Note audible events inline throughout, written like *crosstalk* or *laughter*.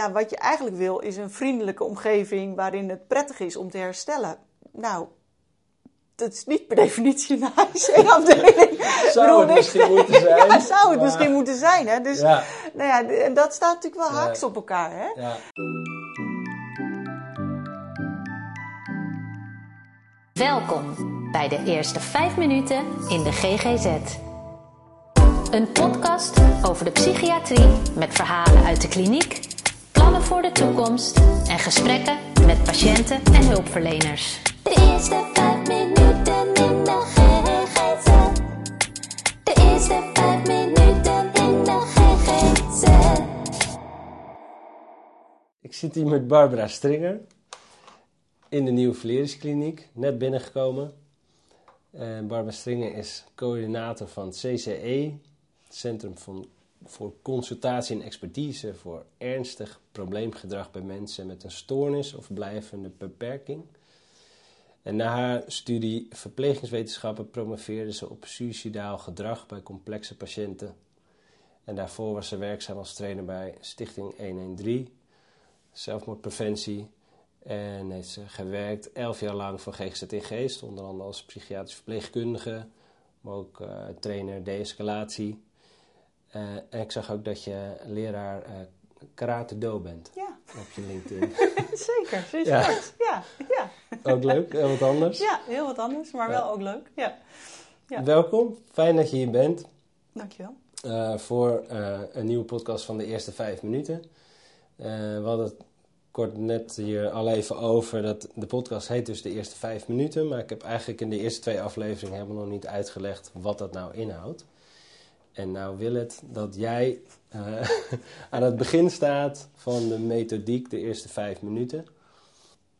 ja, wat je eigenlijk wil is een vriendelijke omgeving waarin het prettig is om te herstellen. Nou, dat is niet per *laughs* definitie een AIC-afdeling. *laughs* Zou het misschien moeten *laughs* zijn. Ja, zou het maar- misschien moeten zijn. Hè? Dus Ja, nou ja, en dat staat natuurlijk wel Ja. haaks op elkaar. Hè? ja. Welkom bij de eerste 5 minuten in de GGZ. Een podcast over de psychiatrie met verhalen uit de kliniek, plannen voor de toekomst en gesprekken met patiënten en hulpverleners. De eerste vijf minuten in de GGZ. De eerste vijf minuten in de GGZ. Ik zit hier met Barbara Stringer in de Nieuwe Vlereskliniek, net binnengekomen. En Barbara Stringer is coördinator van het CCE, het Centrum van, voor Consultatie en Expertise voor Ernstig Probleemgedrag bij mensen met een stoornis of blijvende beperking. En na haar studie verplegingswetenschappen promoveerde ze op suicidaal gedrag bij complexe patiënten. En daarvoor was ze werkzaam als trainer bij Stichting 113 zelfmoordpreventie. En heeft ze gewerkt elf jaar lang voor GGZ in Geest, onder andere als psychiatrisch verpleegkundige, maar ook eh, trainer de-escalatie. Eh, en ik zag ook dat je leraar eh karate do bent Ja, op je LinkedIn. *laughs* zeker. Sinds Ja. kort. Ja, ja. ook leuk, heel wat anders. ja, heel wat anders, maar wel ook leuk. Ja, Ja. Welkom, fijn dat je hier bent dankjewel. eh, voor een nieuwe podcast van de eerste vijf minuten. We hadden het kort net hier al even over dat de podcast heet dus de eerste vijf minuten. Maar ik heb eigenlijk in de eerste twee afleveringen helemaal nog niet uitgelegd wat dat nou inhoudt. En nou wil het dat jij eh, *laughs* aan het begin staat van de methodiek, de eerste vijf minuten.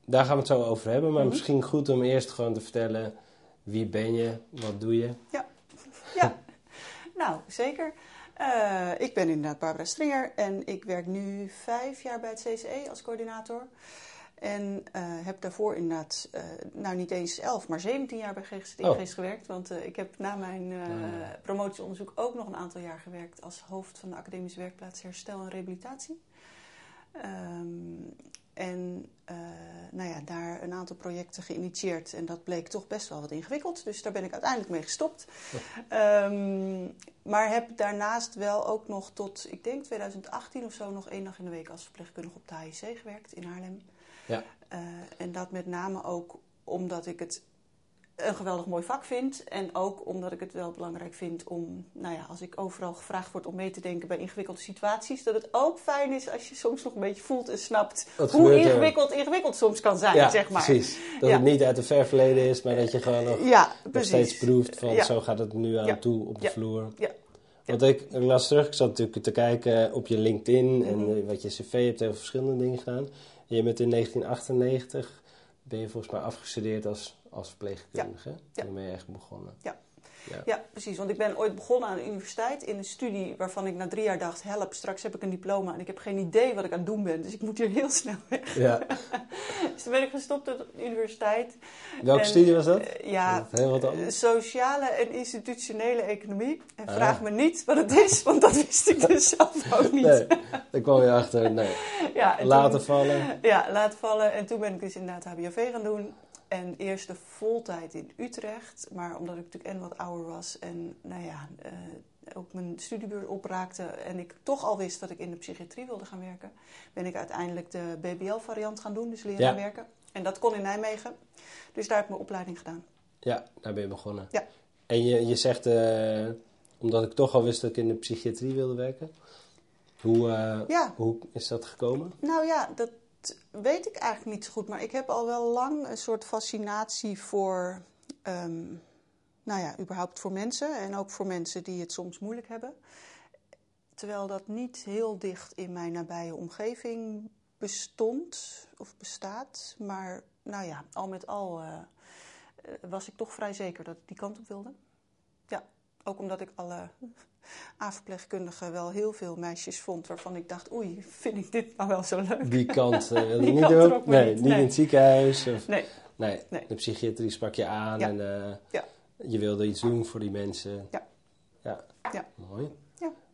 Daar gaan we het zo over hebben, maar misschien goed om eerst gewoon te vertellen wie ben je, wat doe je. *laughs* Ja, nou zeker. Eh, ik ben inderdaad Barbara Stringer en ik werk nu vijf jaar bij het CCE als coördinator. En eh, heb daarvoor inderdaad, eh, nou niet eens elf, maar 17 jaar bij GGZ Oh. Gewerkt. Want eh, ik heb na mijn eh, promotieonderzoek ook nog een aantal jaar gewerkt als hoofd van de academische werkplaats Herstel en Rehabilitatie. Ehm, en nou ja, daar een aantal projecten geïnitieerd. En dat bleek toch best wel wat ingewikkeld. Dus daar ben ik uiteindelijk mee gestopt. Ehm, maar heb daarnaast wel ook nog tot, ik denk 2018 of zo, nog één dag in de week als verpleegkundige op de HIC gewerkt in Haarlem. Ja. Eh, en dat met name ook omdat ik het een geweldig mooi vak vind. En ook omdat ik het wel belangrijk vind om, nou ja, als ik overal gevraagd word om mee te denken bij ingewikkelde situaties, dat het ook fijn is als je soms nog een beetje voelt en snapt hoe er? ingewikkeld ingewikkeld soms kan zijn, Ja, zeg maar. precies. Dat Ja. het niet uit het ver verleden is, maar dat je gewoon nog, Ja, nog steeds proeft van zo gaat het nu aan toe op de vloer. Ja. Want ik, ik las terug, ik zat natuurlijk te kijken op je LinkedIn en Mhm. wat je cv hebt heel veel verschillende dingen gedaan. Je bent in 1998, ben je volgens mij afgestudeerd als, als verpleegkundige. Ja. En dan ben je echt begonnen. Ja. Ja. Ja, precies. Want ik ben ooit begonnen aan de universiteit in een studie waarvan ik na drie jaar dacht: help, straks heb ik een diploma en ik heb geen idee wat ik aan het doen ben. Dus ik moet hier heel snel weg. Ja. *laughs* Dus toen ben ik gestopt op de universiteit. Welke En, studie was dat? Eh, ja, Dat wat anders. sociale en institutionele economie. En Ah, vraag ja. me niet wat het is, want dat wist ik dus *laughs* zelf ook niet. Nee, daar kwam je achter. Nee. *laughs* Ja, en Laten toen- vallen. Ja, laten vallen. En toen ben ik dus inderdaad HBOV gaan doen. En eerst de voltijd in Utrecht. Maar omdat ik natuurlijk en wat ouder was en nou ja, eh, ook mijn studiebeurs opraakte. En ik toch al wist dat ik in de psychiatrie wilde gaan werken. Ben ik uiteindelijk de BBL-variant gaan doen, dus leren Ja. werken. En dat kon in Nijmegen. Dus daar heb ik mijn opleiding gedaan. Ja, daar ben je begonnen. Ja. En je, je zegt, eh, omdat ik toch al wist dat ik in de psychiatrie wilde werken. Hoe, eh, Ja. hoe is dat gekomen? Nou ja, dat weet ik eigenlijk niet zo goed. Maar ik heb al wel lang een soort fascinatie voor, ehm, nou ja, überhaupt voor mensen. En ook voor mensen die het soms moeilijk hebben. Terwijl dat niet heel dicht in mijn nabije omgeving bestond of bestaat. Maar nou ja, al met al eh, eh, was ik toch vrij zeker dat ik die kant op wilde. Ook omdat ik alle A-verpleegkundigen wel heel veel meisjes vond waarvan ik dacht, oei, vind ik dit nou wel zo leuk? Die kant *laughs* wilde Die niet kant me Nee, niet, nee. in het ziekenhuis. Of, Nee, nee, Nee. de psychiatrie sprak je aan Ja. en eh, Ja. je wilde iets doen voor die mensen. Ja. Ja, Ja. mooi.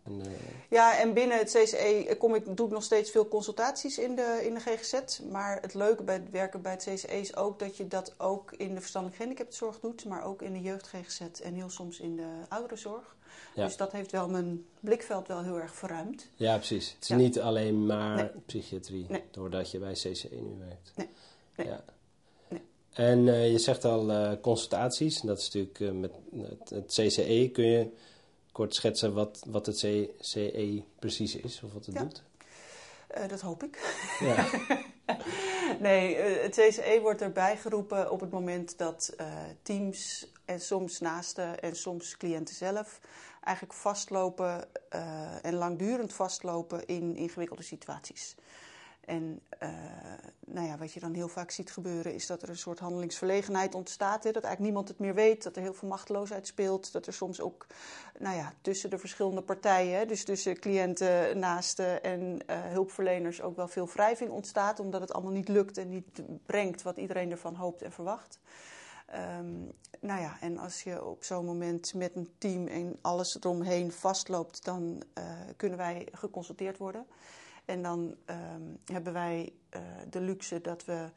Ja. En, eh, Ja, en binnen het CCE kom ik, doe ik nog steeds veel consultaties in de, in de GGZ. Maar het leuke bij het werken bij het CCE is ook dat je dat ook in de verstandelijk gehandicaptenzorg doet. Maar ook in de jeugd GGZ en heel soms in de ouderenzorg. Ja. Dus dat heeft wel mijn blikveld wel heel erg verruimd. ja, precies. Het is Ja. niet alleen maar Nee. psychiatrie, Nee. doordat je bij CCE nu werkt. Nee. Nee. Ja. En eh, je zegt al eh, consultaties. Dat is natuurlijk met het, het CCE. Kun je kort schetsen wat, wat het CCE precies is of wat het Ja. doet? Eh, dat hoop ik. Ja. *laughs* Nee, eh, het CCE wordt erbij geroepen op het moment dat eh, teams en soms naasten en soms cliënten zelf eigenlijk vastlopen en langdurend vastlopen in ingewikkelde situaties. En eh, nou ja, wat je dan heel vaak ziet gebeuren is dat er een soort handelingsverlegenheid ontstaat. Hè? Dat eigenlijk niemand het meer weet, dat er heel veel machteloosheid speelt. Dat er soms ook nou ja, tussen de verschillende partijen, dus tussen cliënten, naasten en eh, hulpverleners ook wel veel wrijving ontstaat. Omdat het allemaal niet lukt en niet brengt wat iedereen ervan hoopt en verwacht. Ehm, nou ja, en als je op zo'n moment met een team en alles eromheen vastloopt, dan eh, kunnen wij geconsulteerd worden. En dan ehm, hebben wij eh, de luxe dat we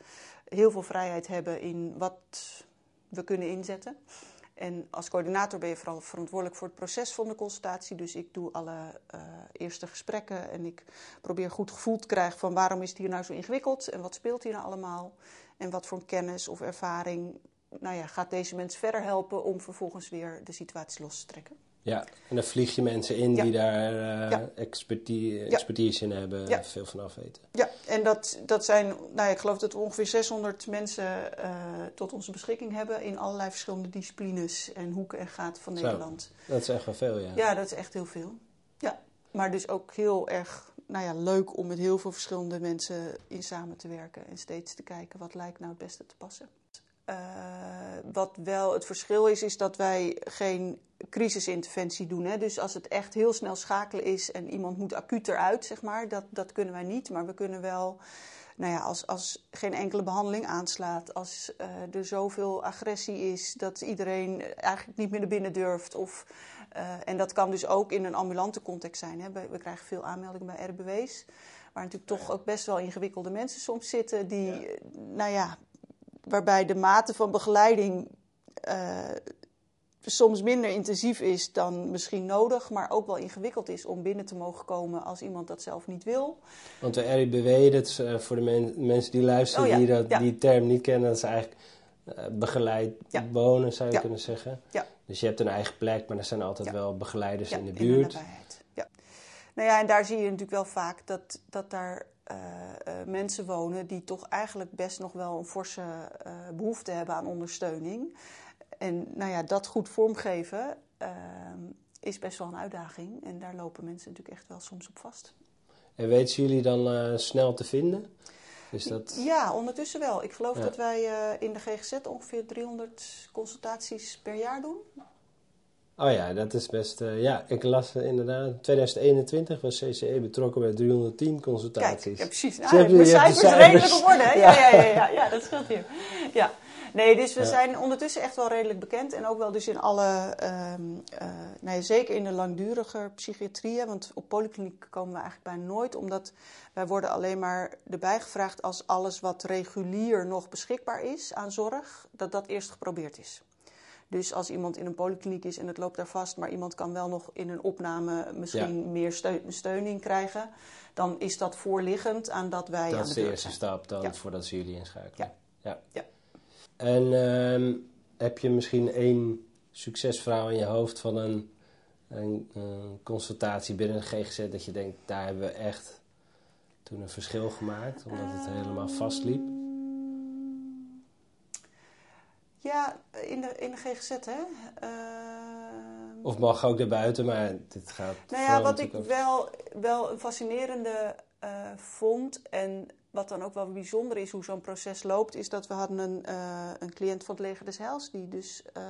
heel veel vrijheid hebben in wat we kunnen inzetten. En als coördinator ben je vooral verantwoordelijk voor het proces van de consultatie. Dus ik doe alle eh, eerste gesprekken en ik probeer goed gevoel te krijgen van waarom is het hier nou zo ingewikkeld en wat speelt hier nou allemaal. En wat voor kennis of ervaring nou ja, gaat deze mens verder helpen om vervolgens weer de situatie los te trekken. Ja, en dan vlieg je mensen in Ja. die daar eh, Ja. expertise, expertise in hebben, veel van af weten. Ja, en dat, dat zijn, nou ja, ik geloof dat we ongeveer 600 mensen eh, tot onze beschikking hebben in allerlei verschillende disciplines en hoeken en gaten van Zo. Nederland. Dat is echt wel veel, ja. Ja, dat is echt heel veel. Ja, maar dus ook heel erg nou ja, leuk om met heel veel verschillende mensen in samen te werken en steeds te kijken wat lijkt nou het beste te passen. Eh, wat wel het verschil is, is dat wij geen crisisinterventie doen. Hè? Dus als het echt heel snel schakelen is en iemand moet acuut eruit, zeg maar, dat, dat kunnen wij niet. Maar we kunnen wel, nou ja, als, als geen enkele behandeling aanslaat, als eh, er zoveel agressie is dat iedereen eigenlijk niet meer naar binnen durft. Of, eh, en dat kan dus ook in een ambulante context zijn. Hè? We, we krijgen veel aanmeldingen bij RBW's. Waar natuurlijk toch ook best wel ingewikkelde mensen soms zitten. Die, eh, nou ja, waarbij de mate van begeleiding soms minder intensief is dan misschien nodig, maar ook wel ingewikkeld is om binnen te mogen komen als iemand dat zelf niet wil. Want de RIBW, dat is voor de men- mensen die luisteren, Oh ja, die dat, ja. die term niet kennen, dat is eigenlijk eh, begeleid Ja. wonen, zou je kunnen zeggen. Dus je hebt een eigen plek, maar er zijn altijd wel begeleiders in de buurt. Ja. Nou ja, en daar zie je natuurlijk wel vaak dat, dat daar eh, eh, mensen wonen die toch eigenlijk best nog wel een forse eh, behoefte hebben aan ondersteuning. En nou ja, dat goed vormgeven eh, is best wel een uitdaging. En daar lopen mensen natuurlijk echt wel soms op vast. En weten jullie dan eh, snel te vinden? Dat, Ja, ondertussen wel. Ik geloof Ja. dat wij eh, in de GGZ ongeveer 300 consultaties per jaar doen. Oh ja, dat is best... eh, ja, ik las inderdaad, 2021 was CCE betrokken bij 310 Kijk, consultaties. ja, precies. Nou, mijn hebt de cijfers cijfers. redelijk op orde. hè? Ja, ja, ja, ja, ja, dat scheelt hier. Ja. Nee, dus we Ja. zijn ondertussen echt wel redelijk bekend. En ook wel dus in alle, ehm eh, ja, zeker in de langdurige psychiatrieën. Want op polykliniek komen we eigenlijk bijna nooit. Omdat wij worden alleen maar erbij gevraagd als alles wat regulier nog beschikbaar is aan zorg, dat dat eerst geprobeerd is. Dus als iemand in een polykliniek is en het loopt daar vast, maar iemand kan wel nog in een opname misschien meer steun, steuning krijgen, dan is dat voorliggend aan dat wij aan dat de is de eerste stap dan Ja. voordat ze jullie inschakelen. Ja. Ja. En ehm, heb je misschien één succesverhaal in je hoofd van een, een, een consultatie binnen een GGZ dat je denkt, daar hebben we echt toen een verschil gemaakt, omdat het helemaal vastliep? Ja, in de, in de GGZ, hè? Ehm, Of mag ook daarbuiten, maar dit gaat. Nou ja, wat ik over- wel, wel een fascinerende eh, vond en wat dan ook wel bijzonder is hoe zo'n proces loopt, is dat we hadden een, eh, een cliënt van het Leger des Heils, die dus, eh,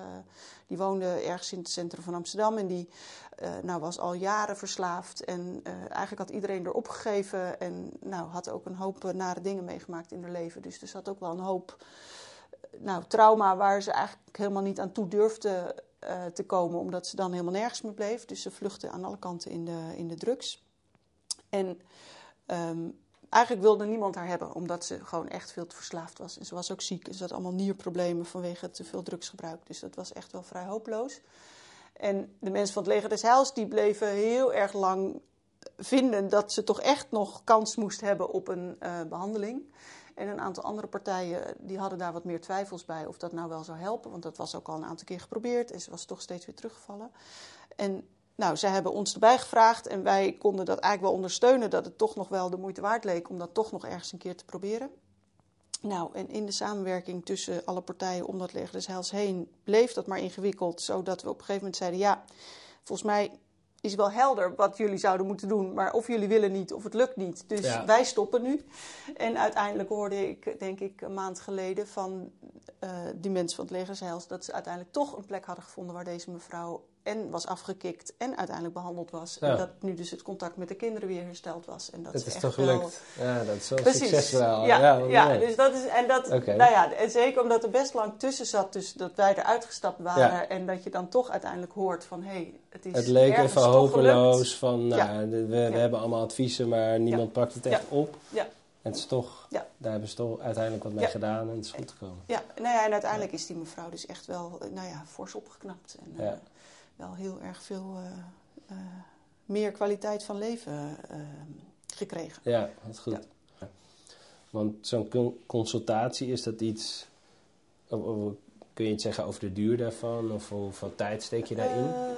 die woonde ergens in het centrum van Amsterdam en die eh, nou, was al jaren verslaafd en eigenlijk had iedereen erop gegeven en nou, had ook een hoop nare dingen meegemaakt in haar leven. Dus er zat ook wel een hoop nou, trauma waar ze eigenlijk helemaal niet aan toe durfde te komen, omdat ze dan helemaal nergens meer bleef. Dus ze vluchtte aan alle kanten in de, in de drugs. En ehm, eigenlijk wilde niemand haar hebben, omdat ze gewoon echt veel te verslaafd was. En ze was ook ziek en ze had allemaal nierproblemen vanwege te veel drugsgebruik. Dus dat was echt wel vrij hopeloos. En de mensen van het leger des Heils die bleven heel erg lang vinden dat ze toch echt nog kans moest hebben op een eh, behandeling. En een aantal andere partijen die hadden daar wat meer twijfels bij of dat nou wel zou helpen. Want dat was ook al een aantal keer geprobeerd en ze was toch steeds weer teruggevallen. En nou, zij hebben ons erbij gevraagd en wij konden dat eigenlijk wel ondersteunen. Dat het toch nog wel de moeite waard leek om dat toch nog ergens een keer te proberen. Nou, en in de samenwerking tussen alle partijen om dat leger des Heils heen bleef dat maar ingewikkeld. Zodat we op een gegeven moment zeiden, ja, volgens mij is wel helder wat jullie zouden moeten doen. Maar of jullie willen niet, of het lukt niet. Dus Ja. wij stoppen nu. En uiteindelijk hoorde ik, denk ik, een maand geleden van eh, die mensen van het leger des Heils... dat ze uiteindelijk toch een plek hadden gevonden waar deze mevrouw en was afgekikt en uiteindelijk behandeld was. Ja. En dat nu dus het contact met de kinderen weer hersteld was. En dat is toch wel- gelukt? Ja, dat is wel Precies. succesverhaal. Ja, ja, ja, dus dat is en dat, nou ja, en zeker omdat er best lang tussen zat, dus dat wij eruit gestapt waren en dat je dan toch uiteindelijk hoort van, hé, hey, het is Het leek even hopeloos van, nou, we, hebben allemaal adviezen, maar niemand pakt het echt op. Ja. En het is toch, Ja. daar hebben ze toch uiteindelijk wat mee Ja. gedaan en het is goed gekomen. Ja, nou ja, en uiteindelijk is die mevrouw dus echt wel, eh, nou ja, fors opgeknapt en eh. Wel heel erg veel eh, eh, meer kwaliteit van leven eh, gekregen. Ja, dat is goed. Want zo'n con- consultatie, is dat iets... kun je iets zeggen over de duur daarvan? Of hoeveel tijd steek je daarin?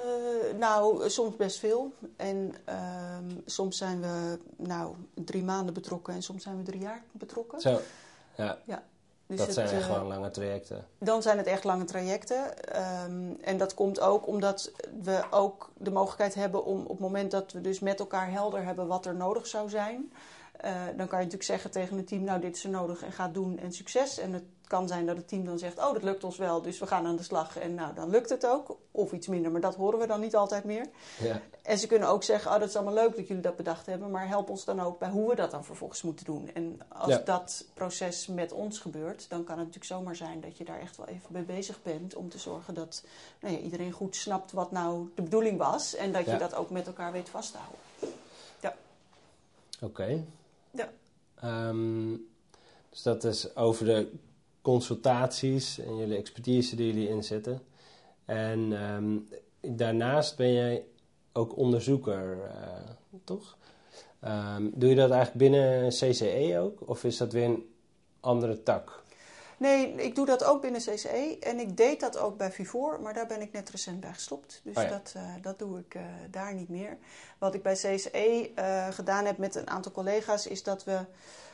Nou, soms best veel. En ehm, soms zijn we nou, drie maanden betrokken en soms zijn we drie jaar betrokken. Zo, ja, Dus dat het, zijn echt eh, gewoon lange trajecten. Dan zijn het echt lange trajecten. Ehm, en dat komt ook omdat we ook de mogelijkheid hebben om op het moment dat we dus met elkaar helder hebben wat er nodig zou zijn. Eh, dan kan je natuurlijk zeggen tegen een team, nou dit is er nodig en ga het doen en succes. En het kan zijn dat het team dan zegt, oh dat lukt ons wel, dus we gaan aan de slag. En nou dan lukt het ook, of iets minder, maar dat horen we dan niet altijd meer. Ja, En ze kunnen ook zeggen, oh dat is allemaal leuk dat jullie dat bedacht hebben, maar help ons dan ook bij hoe we dat dan vervolgens moeten doen. En als Ja. dat proces met ons gebeurt, dan kan het natuurlijk zomaar zijn dat je daar echt wel even mee bezig bent om te zorgen dat nou ja, iedereen goed snapt wat nou de bedoeling was en dat je Ja. dat ook met elkaar weet vast te houden. oké. Ja. Ehm, dus dat is over de consultaties en jullie expertise die jullie inzetten. En ehm, daarnaast ben jij ook onderzoeker, eh, toch? Ehm, doe je dat eigenlijk binnen CCE ook? Of is dat weer een andere tak? Nee, ik doe dat ook binnen CCE en ik deed dat ook bij Vivor, maar daar ben ik net recent bij gestopt. Dus Oh ja. dat, eh, dat doe ik eh, daar niet meer. Wat ik bij CCE eh, gedaan heb met een aantal collega's is dat we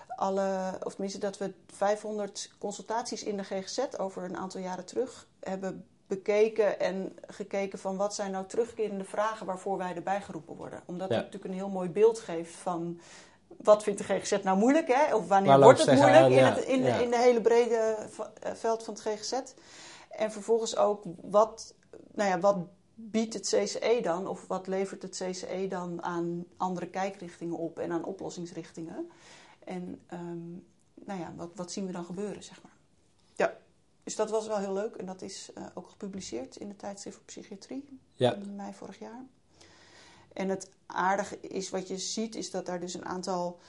alle, of tenminste dat we 500 consultaties in de GGZ over een aantal jaren terug hebben bekeken en gekeken van wat zijn nou terugkerende vragen waarvoor wij erbij geroepen worden. Omdat Ja. het natuurlijk een heel mooi beeld geeft van wat vindt de GGZ nou moeilijk, hè? Of wanneer Waar wordt het moeilijk in, het, in, ja. in de hele brede eh, veld van het GGZ. En vervolgens ook wat, nou ja, wat biedt het CCE dan, of wat levert het CCE dan aan andere kijkrichtingen op en aan oplossingsrichtingen. En ehm, nou ja, wat, wat zien we dan gebeuren, zeg maar. Ja, dus dat was wel heel leuk en dat is eh, ook gepubliceerd in de tijdschrift voor psychiatrie Ja. in mei vorig jaar. En het aardige is wat je ziet, is dat daar dus een aantal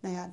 nou ja,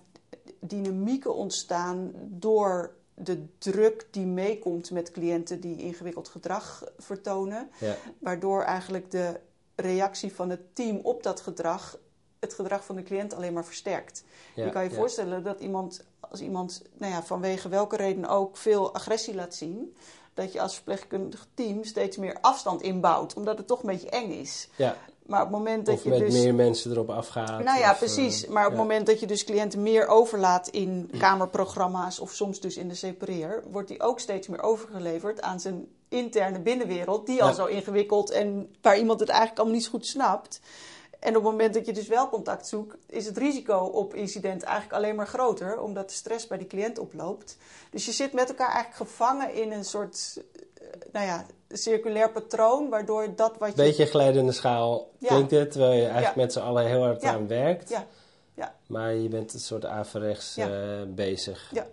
dynamieken ontstaan door de druk die meekomt met cliënten die ingewikkeld gedrag vertonen. Ja, Waardoor eigenlijk de reactie van het team op dat gedrag het gedrag van de cliënt alleen maar versterkt. ja, je kan je ja. voorstellen dat iemand, als iemand nou ja, vanwege welke reden ook veel agressie laat zien, dat je als verpleegkundig team steeds meer afstand inbouwt, omdat het toch een beetje eng is. Ja, Maar op het moment dat of je met dus. meer mensen erop afgaat. Nou ja, of, precies. eh, Maar op het ja. moment dat je dus cliënten meer overlaat in kamerprogramma's of soms dus in de separeer, wordt die ook steeds meer overgeleverd aan zijn interne binnenwereld, die al zo ingewikkeld en waar iemand het eigenlijk allemaal niet zo goed snapt. En op het moment dat je dus wel contact zoekt, is het risico op incident eigenlijk alleen maar groter, omdat de stress bij die cliënt oploopt. Dus je zit met elkaar eigenlijk gevangen in een soort, eh, nou ja, circulair patroon, waardoor dat wat je... Beetje glijdende schaal Ja. klinkt het, terwijl je eigenlijk Ja. met z'n allen heel hard aan werkt. Ja, ja. Maar je bent een soort averechts eh, bezig. Ja.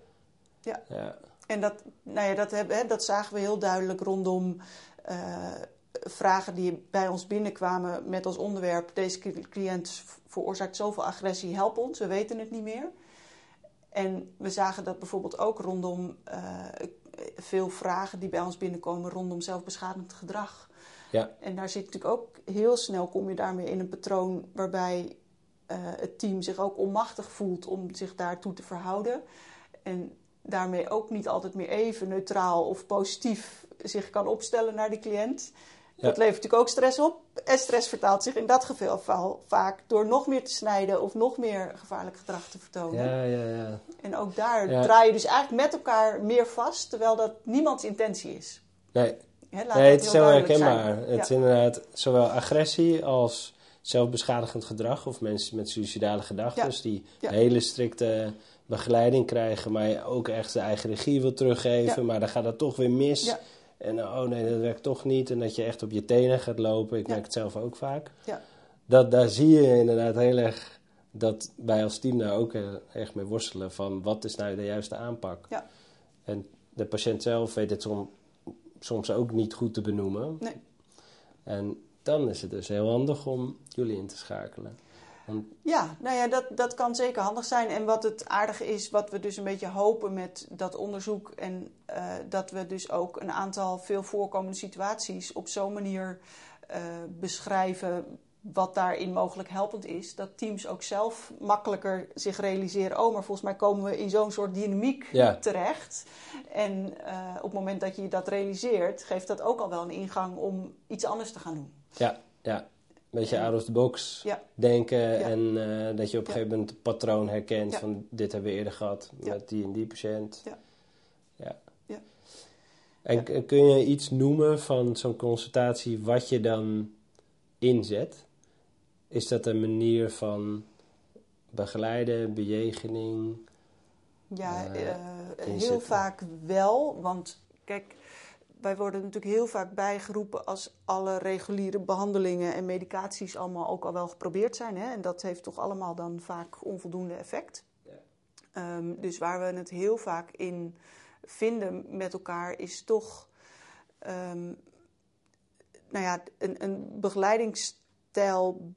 Ja. ja. En dat, nou ja, dat, hebben, hè, dat zagen we heel duidelijk rondom eh, vragen die bij ons binnenkwamen met als onderwerp: deze cli- cliënt veroorzaakt zoveel agressie, help ons, we weten het niet meer. En we zagen dat bijvoorbeeld ook rondom eh, veel vragen die bij ons binnenkomen rondom zelfbeschadigend gedrag. Ja. En daar zit natuurlijk ook heel snel kom je daarmee in een patroon waarbij eh, het team zich ook onmachtig voelt om zich daartoe te verhouden. En daarmee ook niet altijd meer even neutraal of positief zich kan opstellen naar die cliënt. Dat levert natuurlijk ook stress op. En stress vertaalt zich in dat geval vaak door nog meer te snijden of nog meer gevaarlijk gedrag te vertonen. Ja, ja, ja. En ook daar Ja. draai je dus eigenlijk met elkaar meer vast, terwijl dat niemands intentie is. Nee, laat het is heel herkenbaar. zijn. Het is Ja. inderdaad zowel agressie als zelfbeschadigend gedrag. Of mensen met suïcidale gedachten Ja. die hele strikte begeleiding krijgen, maar je ook echt de eigen regie wil teruggeven. Maar dan gaat dat toch weer mis. En oh nee, dat werkt toch niet. En dat je echt op je tenen gaat lopen. Ik Ja. merk het zelf ook vaak. Ja. Dat, daar zie je inderdaad heel erg dat wij als team daar ook erg mee worstelen. Van wat is nou de juiste aanpak? Ja. En de patiënt zelf weet het som- soms ook niet goed te benoemen. Nee. En dan is het dus heel handig om jullie in te schakelen. Want, Ja, nou ja, dat, dat kan zeker handig zijn. En wat het aardige is, wat we dus een beetje hopen met dat onderzoek... en eh, dat we dus ook een aantal veel voorkomende situaties op zo'n manier eh, beschrijven... wat daarin mogelijk helpend is. Dat teams ook zelf makkelijker zich realiseren... oh, maar volgens mij komen we in zo'n soort dynamiek Ja. terecht. En eh, op het moment dat je dat realiseert... geeft dat ook al wel een ingang om iets anders te gaan doen. ja, ja, een beetje out of the box Ja. denken. En eh, dat je op een gegeven moment het patroon herkent van dit hebben we eerder gehad met die en die patiënt. Ja. ja. Ja. En kun je iets noemen van zo'n consultatie wat je dan inzet? Is dat een manier van begeleiden, bejegening? Ja, Eh, eh, heel vaak wel. Want kijk, wij worden natuurlijk heel vaak bijgeroepen als alle reguliere behandelingen en medicaties allemaal ook al wel geprobeerd zijn. Hè? En dat heeft toch allemaal dan vaak onvoldoende effect. Ja. Ehm, dus waar we het heel vaak in vinden met elkaar is toch ehm, nou ja, een, een begeleidingsstijl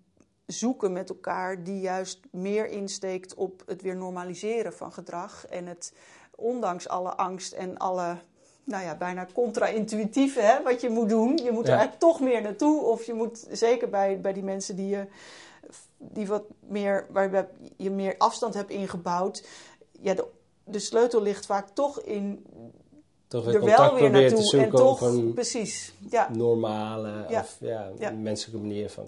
zoeken met elkaar die juist meer insteekt op het weer normaliseren van gedrag en het ondanks alle angst en alle nou ja, bijna contra-intuïtieve hè, wat je moet doen. Je moet er eigenlijk toch meer naartoe. Of je moet, zeker bij, bij die mensen die je die wat meer, waarbij je meer afstand hebt ingebouwd. Ja, de, de sleutel ligt vaak toch in Toch weer er wel weer naartoe. En toch, een precies. Ja, normale Ja. of ja, Ja. menselijke manier van.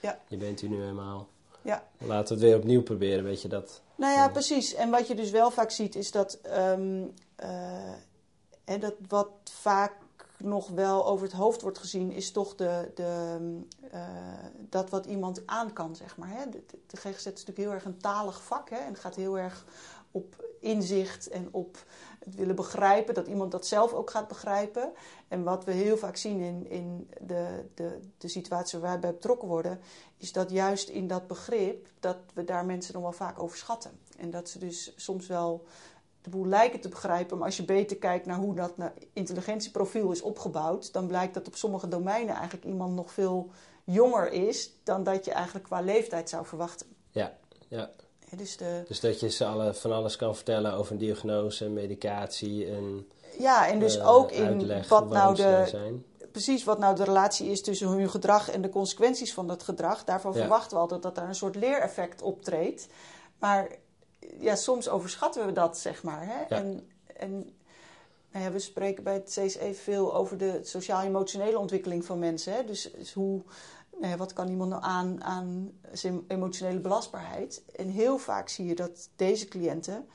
Ja. je bent hier nu eenmaal. ja. Laten we het weer opnieuw proberen, weet je dat? Nou ja, precies. En wat je dus wel vaak ziet is dat, ehm, eh, en dat wat vaak nog wel over het hoofd wordt gezien, is toch de, de, eh, dat wat iemand aan kan, zeg maar. Hè? De, de GGZ is natuurlijk heel erg een talig vak hè? en het gaat heel erg op inzicht en op het willen begrijpen, dat iemand dat zelf ook gaat begrijpen. En wat we heel vaak zien in, in de, de, de situatie waar wij bij betrokken worden, is dat juist in dat begrip, dat we daar mensen nog wel vaak overschatten. En dat ze dus soms wel de boel lijken te begrijpen, maar als je beter kijkt naar hoe dat intelligentieprofiel is opgebouwd, dan blijkt dat op sommige domeinen eigenlijk iemand nog veel jonger is dan dat je eigenlijk qua leeftijd zou verwachten. Ja, ja. Dus de, Dus dat je ze alle, van alles kan vertellen over een diagnose, medicatie en ja, en dus eh, ook in wat nou de, zijn. precies wat nou de relatie is tussen hun gedrag en de consequenties van dat gedrag. Daarvan Ja. verwachten we altijd dat daar een soort leereffect optreedt. Maar ja, soms overschatten we dat, zeg maar. Hè? En, en nou ja, we spreken bij het CSE veel over de sociaal-emotionele ontwikkeling van mensen. Hè? Dus, dus hoe, nou ja, wat kan iemand nou aan aan zijn emotionele belastbaarheid? En heel vaak zie je dat deze cliënten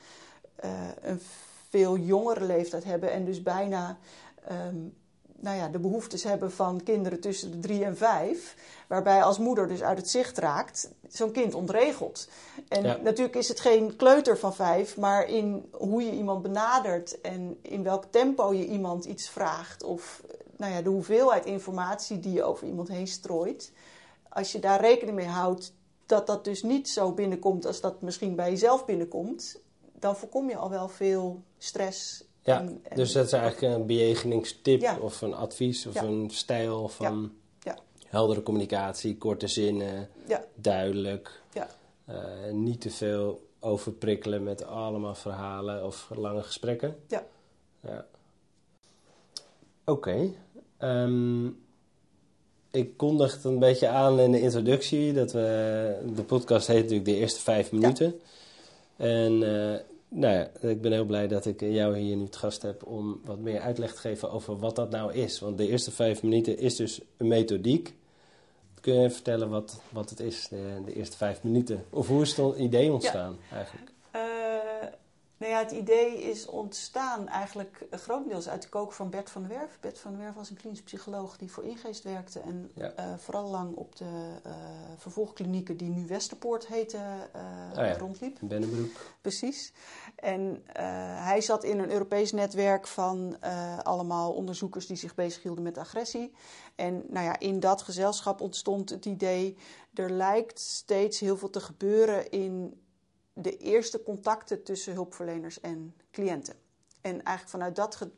eh, een veel jongere leeftijd hebben en dus bijna ehm, nou ja, de behoeftes hebben van kinderen tussen de drie en vijf. Waarbij als moeder dus uit het zicht raakt, zo'n kind ontregelt. En Ja. natuurlijk is het geen kleuter van vijf, maar in hoe je iemand benadert en in welk tempo je iemand iets vraagt. Of nou ja, de hoeveelheid informatie die je over iemand heen strooit. Als je daar rekening mee houdt dat dat dus niet zo binnenkomt als dat misschien bij jezelf binnenkomt, dan voorkom je al wel veel stress Ja, En- en- dus dat is eigenlijk een bejegeningstip Ja. of een advies of Ja. een stijl van Ja. heldere communicatie, korte zinnen, duidelijk. ja, eh, niet te veel overprikkelen met allemaal verhalen of lange gesprekken. ja. Ja. Oké. Ehm, ik kondigde een beetje aan in de introductie dat we. De podcast heet natuurlijk de eerste vijf minuten. En eh, nou ja, ik ben heel blij dat ik jou hier nu te gast heb om wat meer uitleg te geven over wat dat nou is. Want de eerste vijf minuten is dus een methodiek. Kun je vertellen wat, wat het is, de, de eerste vijf minuten? Of hoe is het idee ontstaan eigenlijk? Eh, nou ja, het idee is ontstaan eigenlijk grotendeels uit de kook van Bert van der Werf. Bert van der Werf was een klinisch psycholoog die voor Ingeest werkte en Ja. eh, vooral lang op de eh, vervolgklinieken die nu Westerpoort heten eh, Ah ja. rondliep. Bennebroek. Precies. En eh, hij zat in een Europees netwerk van eh, allemaal onderzoekers die zich bezighielden met agressie. En nou ja, in dat gezelschap ontstond het idee, er lijkt steeds heel veel te gebeuren in de eerste contacten tussen hulpverleners en cliënten. En eigenlijk vanuit dat,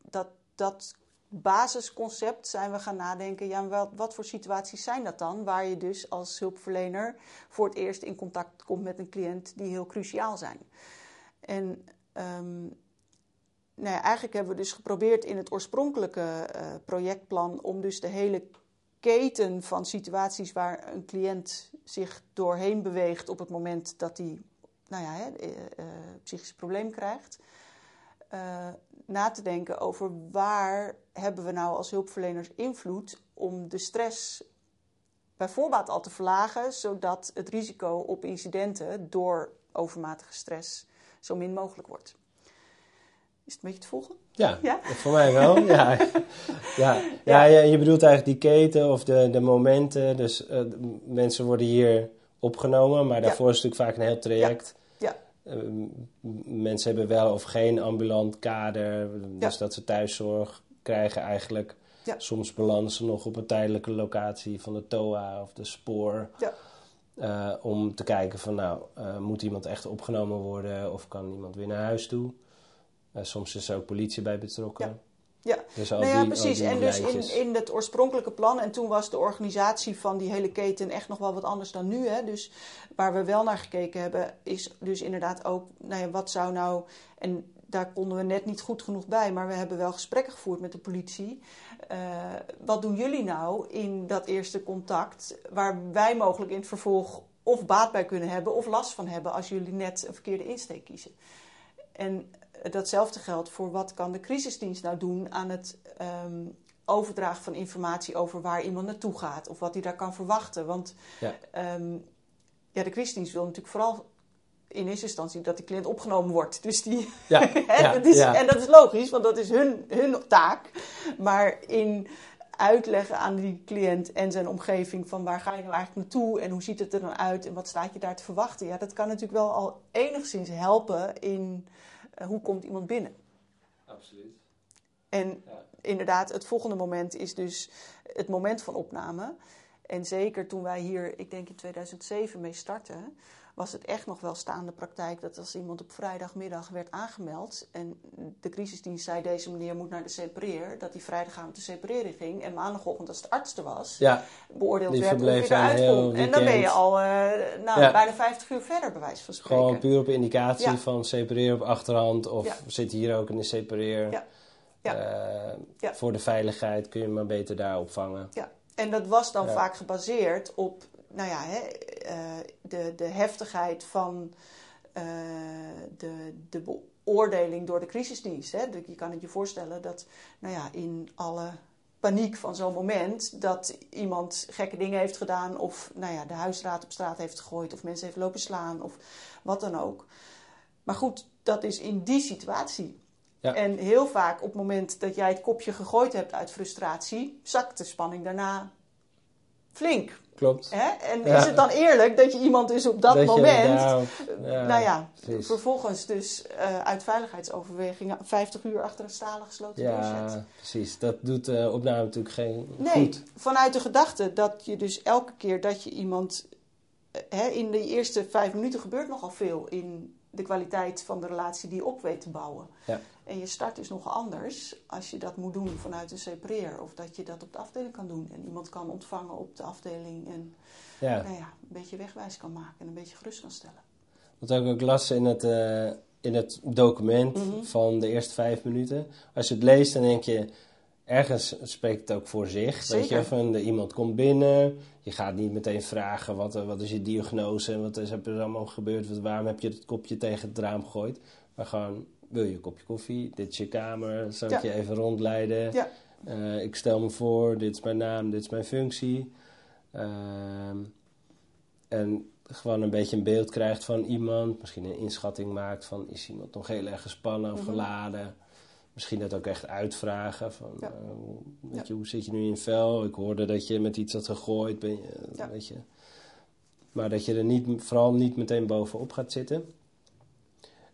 dat, dat basisconcept zijn we gaan nadenken, ja, wat, wat voor situaties zijn dat dan? Waar je dus als hulpverlener voor het eerst in contact komt met een cliënt die heel cruciaal zijn. En ehm, nou eigenlijk hebben we dus geprobeerd in het oorspronkelijke eh, projectplan om dus de hele keten van situaties waar een cliënt zich doorheen beweegt op het moment dat hij nou ja, hè, eh, eh, psychische probleem krijgt, eh, na te denken over waar hebben we nou als hulpverleners invloed om de stress bij voorbaat al te verlagen, zodat het risico op incidenten door overmatige stress zo min mogelijk wordt. Is het een beetje te volgen? Ja, *laughs* Ja? voor mij wel. *laughs* ja. Ja. Ja, je bedoelt eigenlijk die keten of de, de momenten. Dus mensen worden hier opgenomen, maar daarvoor is natuurlijk vaak een heel traject. Ja, Eh, m- mensen hebben wel of geen ambulant kader, dus dat ze thuiszorg krijgen eigenlijk. Ja. Soms belanden ze nog op een tijdelijke locatie van de TOA of de spoor. ja, eh, om te kijken van nou, eh, moet iemand echt opgenomen worden of kan iemand weer naar huis toe? Eh, soms is er ook politie bij betrokken. Ja. Dus Nou ja, die, precies. En dus in, in het oorspronkelijke plan, en toen was de organisatie van die hele keten echt nog wel wat anders dan nu. Hè? Dus waar we wel naar gekeken hebben, is dus inderdaad ook, nou ja, wat zou nou, en daar konden we net niet goed genoeg bij, maar we hebben wel gesprekken gevoerd met de politie. Eh, wat doen jullie nou in dat eerste contact, waar wij mogelijk in het vervolg of baat bij kunnen hebben of last van hebben als jullie net een verkeerde insteek kiezen? En datzelfde geldt voor wat kan de crisisdienst nou doen aan het ehm, overdragen van informatie over waar iemand naartoe gaat of wat hij daar kan verwachten. Want Ja. ehm, ja, de crisisdienst wil natuurlijk vooral in eerste instantie dat die cliënt opgenomen wordt. Dus die, Ja, *laughs* ja, dat is, ja. En dat is logisch, want dat is hun, hun taak. Maar in uitleggen aan die cliënt en zijn omgeving van waar ga je nou eigenlijk naartoe en hoe ziet het er dan uit en wat staat je daar te verwachten. Ja, dat kan natuurlijk wel al enigszins helpen in hoe komt iemand binnen. Absoluut. En Ja. inderdaad, het volgende moment is dus het moment van opname. En zeker toen wij hier, ik denk in 2007 mee startten, was het echt nog wel staande praktijk dat als iemand op vrijdagmiddag werd aangemeld en de crisisdienst zei deze meneer moet naar de separeer, dat hij vrijdagavond de separering ging en maandagochtend als de arts er was, Ja, beoordeeld Die werd je verbleef een eruit kon. En dan ben je al eh, nou, Ja. bijna 50 uur verder, bij wijze van spreken. gewoon puur op indicatie Ja. van separeer op achterhand of zit hier ook in de separeer. Ja. Ja. Eh. Voor de veiligheid kun je maar beter daar opvangen. Ja, en dat was dan vaak gebaseerd op nou ja, hè, eh, de, de heftigheid van eh, de, de beoordeling door de crisisdienst. Hè. Je kan het je voorstellen dat nou ja, in alle paniek van zo'n moment dat iemand gekke dingen heeft gedaan of nou ja, de huisraad op straat heeft gegooid of mensen heeft lopen slaan of wat dan ook. Maar goed, dat is in die situatie. Ja. En heel vaak op het moment dat jij het kopje gegooid hebt uit frustratie, zakt de spanning daarna flink. Klopt. Hè? En Ja. is het dan eerlijk dat je iemand dus op dat, moment, nou ja, precies. vervolgens dus eh, uit veiligheidsoverwegingen 50 uur achter een stalen gesloten deur zet? Ja, precies. Dat doet de opname natuurlijk geen Nee, goed. vanuit de gedachte dat je dus elke keer dat je iemand... eh, Hè, in de eerste vijf minuten gebeurt nogal veel in de kwaliteit van de relatie die je op weet te bouwen. Ja. En je start is nog anders als je dat moet doen vanuit een separeer. Of dat je dat op de afdeling kan doen. En iemand kan ontvangen op de afdeling. En Ja. nou ja, een beetje wegwijs kan maken en een beetje gerust kan stellen. Wat ik ook las in het, eh, in het document Mhm. van de eerste vijf minuten. Als je het leest, dan denk je... Ergens spreekt het ook voor zich. Weet je, van de, iemand komt binnen. Je gaat niet meteen vragen wat, eh, wat is je diagnose en wat is er allemaal gebeurd. Waarom heb je het kopje tegen het raam gegooid. Maar gewoon, wil je een kopje koffie? Dit is je kamer. Zal ik Ja. je even rondleiden? Ja. Eh, ik stel me voor, dit is mijn naam, dit is mijn functie. Ehm, en gewoon een beetje een beeld krijgt van iemand. Misschien een inschatting maakt van is iemand nog heel erg gespannen of Mhm. geladen. Misschien dat ook echt uitvragen. Van, Ja. eh, weet je, hoe zit je nu in vel? Ik hoorde dat je met iets had gegooid. Ben je, Ja. weet je. Maar dat je er niet, vooral niet meteen bovenop gaat zitten.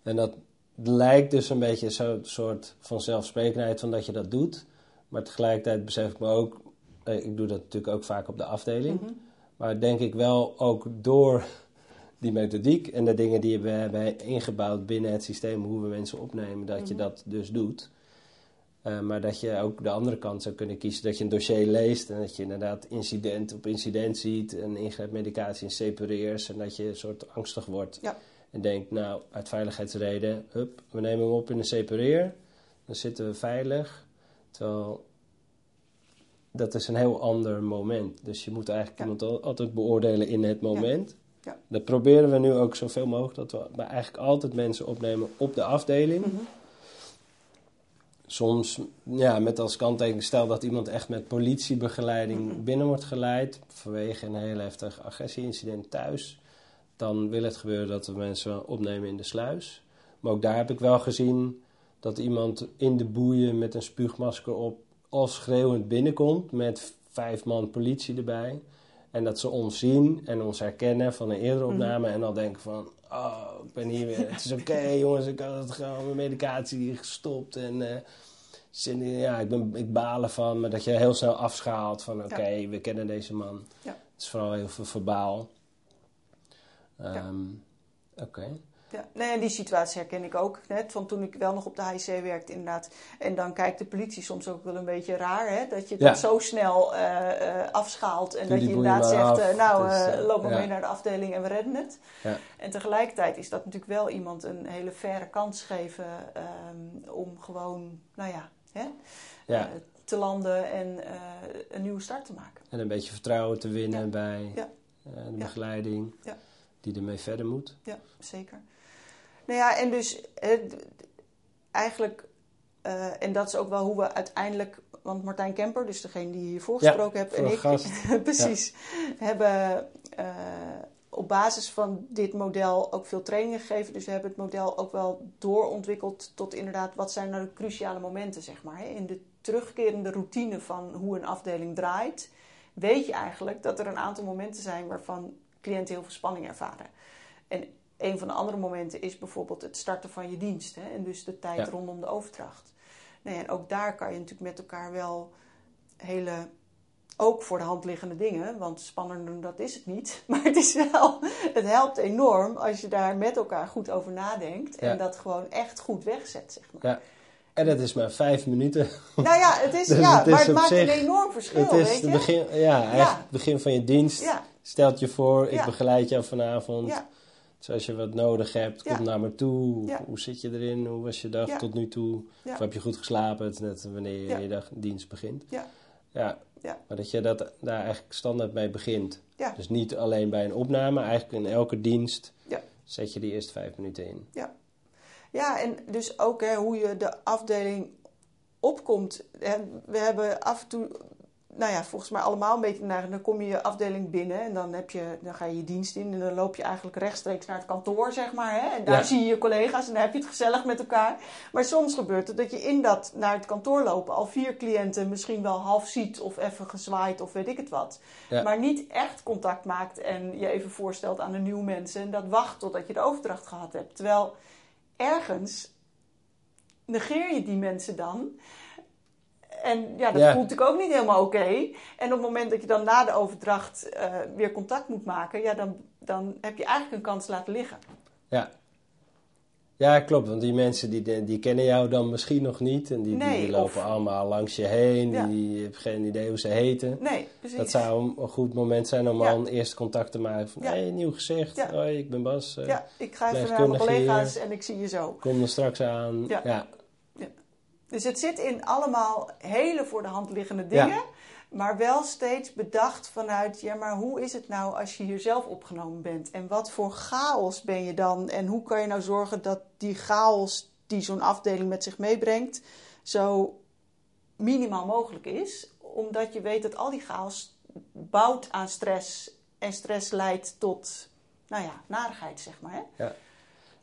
En dat lijkt dus een beetje zo'n soort van zelfsprekendheid van dat je dat doet. Maar tegelijkertijd besef ik me ook, eh, ik doe dat natuurlijk ook vaak op de afdeling. Mhm. Maar denk ik wel ook door die methodiek en de dingen die we hebben ingebouwd binnen het systeem, hoe we mensen opnemen, dat je Mhm. dat dus doet. Eh, maar dat je ook de andere kant zou kunnen kiezen. Dat je een dossier leest en dat je inderdaad incident op incident ziet. En ingreepmedicatie en separeers. En dat je een soort angstig wordt. Ja. En denkt, nou, uit veiligheidsreden, hup, we nemen hem op in een separeer. Dan zitten we veilig. Terwijl dat is een heel ander moment. Dus je moet eigenlijk Ja. iemand al- altijd beoordelen in het moment. Ja. Dat proberen we nu ook zoveel mogelijk. Dat we maar eigenlijk altijd mensen opnemen op de afdeling. Mhm. Soms ja, met als kanttekening, stel dat iemand echt met politiebegeleiding Mhm. binnen wordt geleid. vanwege een heel heftig agressieincident thuis. Dan wil het gebeuren dat we mensen opnemen in de sluis. Maar ook daar heb ik wel gezien dat iemand in de boeien met een spuugmasker op. al schreeuwend binnenkomt met vijf man politie erbij. En dat ze ons zien en ons herkennen van een eerdere Mhm. opname. En dan denken van, oh, ik ben hier weer. Het is oké *laughs* jongens, ik had het gewoon mijn medicatie gestopt. En eh, zin ja, ik, ben, ik baal ervan. Maar dat je heel snel afschaalt van, oké, we kennen deze man. Ja. Het is vooral heel veel verbaal. Ja. Ehm, Oké. Ja, nee, die situatie herken ik ook. Net van toen ik wel nog op de HIC werkte, inderdaad. En dan kijkt de politie soms ook wel een beetje raar, hè? Dat je Ja. dan zo snel eh, eh, afschaalt. En dat je inderdaad zegt, eh, nou, eh, loop maar ja. mee naar de afdeling en we redden het. Ja. En tegelijkertijd is dat natuurlijk wel iemand een hele faire kans geven ehm, om gewoon, nou ja, hè? Ja. te landen en een nieuwe start te maken. En een beetje vertrouwen te winnen bij Ja. de begeleiding Ja. Die ermee verder moet. Ja, zeker. Nou ja, en dus eh, eigenlijk, eh, en dat is ook wel hoe we uiteindelijk, want Martijn Kemper, dus degene die hiervoor Ja, gesproken hebt, en ik, *laughs* precies, hebben eh, op basis van dit model ook veel trainingen gegeven. Dus we hebben het model ook wel doorontwikkeld tot inderdaad, wat zijn nou de cruciale momenten, zeg maar. Hè? In de terugkerende routine van hoe een afdeling draait, weet je eigenlijk dat er een aantal momenten zijn waarvan cliënten heel veel spanning ervaren. En een van de andere momenten is bijvoorbeeld het starten van je dienst. Hè? En dus de tijd Ja. rondom de overdracht. Nou ja, en ook daar kan je natuurlijk met elkaar wel hele, ook voor de hand liggende dingen, want spannender dat is het niet. *laughs* Maar het is wel, het helpt enorm als je daar met elkaar goed over nadenkt. En Ja. dat gewoon echt goed wegzet, zeg maar. Ja. En dat is maar vijf minuten. Nou ja, het is, *laughs* Dus ja, het is maar het maakt zich- een enorm verschil, het is weet het je? begin, ja, eigenlijk het begin van je dienst. Ja, Stelt je voor, ik Ja. begeleid jou vanavond. ja, Dus als je wat nodig hebt, kom Ja. naar me toe. Ja. Hoe zit je erin? Hoe was je dag Ja. tot nu toe? Ja. Of heb je goed geslapen? Het is net wanneer je Ja. je dag dienst begint. Ja. Ja. Ja. Maar dat je dat, daar eigenlijk standaard mee begint. Ja. Dus niet alleen bij een opname, eigenlijk in elke dienst Ja. zet je die eerste vijf minuten in. Ja, en dus ook hè, hoe je de afdeling opkomt. We hebben af en toe, nou ja, volgens mij allemaal een beetje naar. Dan kom je je afdeling binnen en dan, heb je, dan ga je je dienst in. En dan loop je eigenlijk rechtstreeks naar het kantoor, zeg maar. Hè, en daar Ja. zie je je collega's en dan heb je het gezellig met elkaar. Maar soms gebeurt het dat je in dat naar het kantoor lopen al vier cliënten misschien wel half ziet of even gezwaaid of weet ik het wat. Ja. Maar niet echt contact maakt en je even voorstelt aan de nieuwe mensen. En dat wacht totdat je de overdracht gehad hebt. Terwijl ergens negeer je die mensen dan. En ja, dat Ja. voelt natuurlijk ook niet helemaal oké. En op het moment dat je dan na de overdracht eh, weer contact moet maken, ja, dan, dan heb je eigenlijk een kans laten liggen. Ja. Ja, klopt. Want die mensen die, die kennen jou dan misschien nog niet. En die, Nee, die lopen of- allemaal langs je heen. Ja. Die, hebben geen idee hoe ze heten. Nee, precies. Dat zou een goed moment zijn om Ja. al een eerste contact te maken. Van, hé, nieuw gezicht. Hoi, ik ben Bas. Eh, Ja, ik ga even naar mijn collega's hier. en ik zie je zo. Kom er straks aan. Ja. Dus het zit in allemaal hele voor de hand liggende dingen. Ja. Maar wel steeds bedacht vanuit, ja, maar hoe is het nou als je hier zelf opgenomen bent? En wat voor chaos ben je dan? En hoe kan je nou zorgen dat die chaos die zo'n afdeling met zich meebrengt, zo minimaal mogelijk is? Omdat je weet dat al die chaos bouwt aan stress. En stress leidt tot, nou ja, narigheid, zeg maar. Hè? Ja.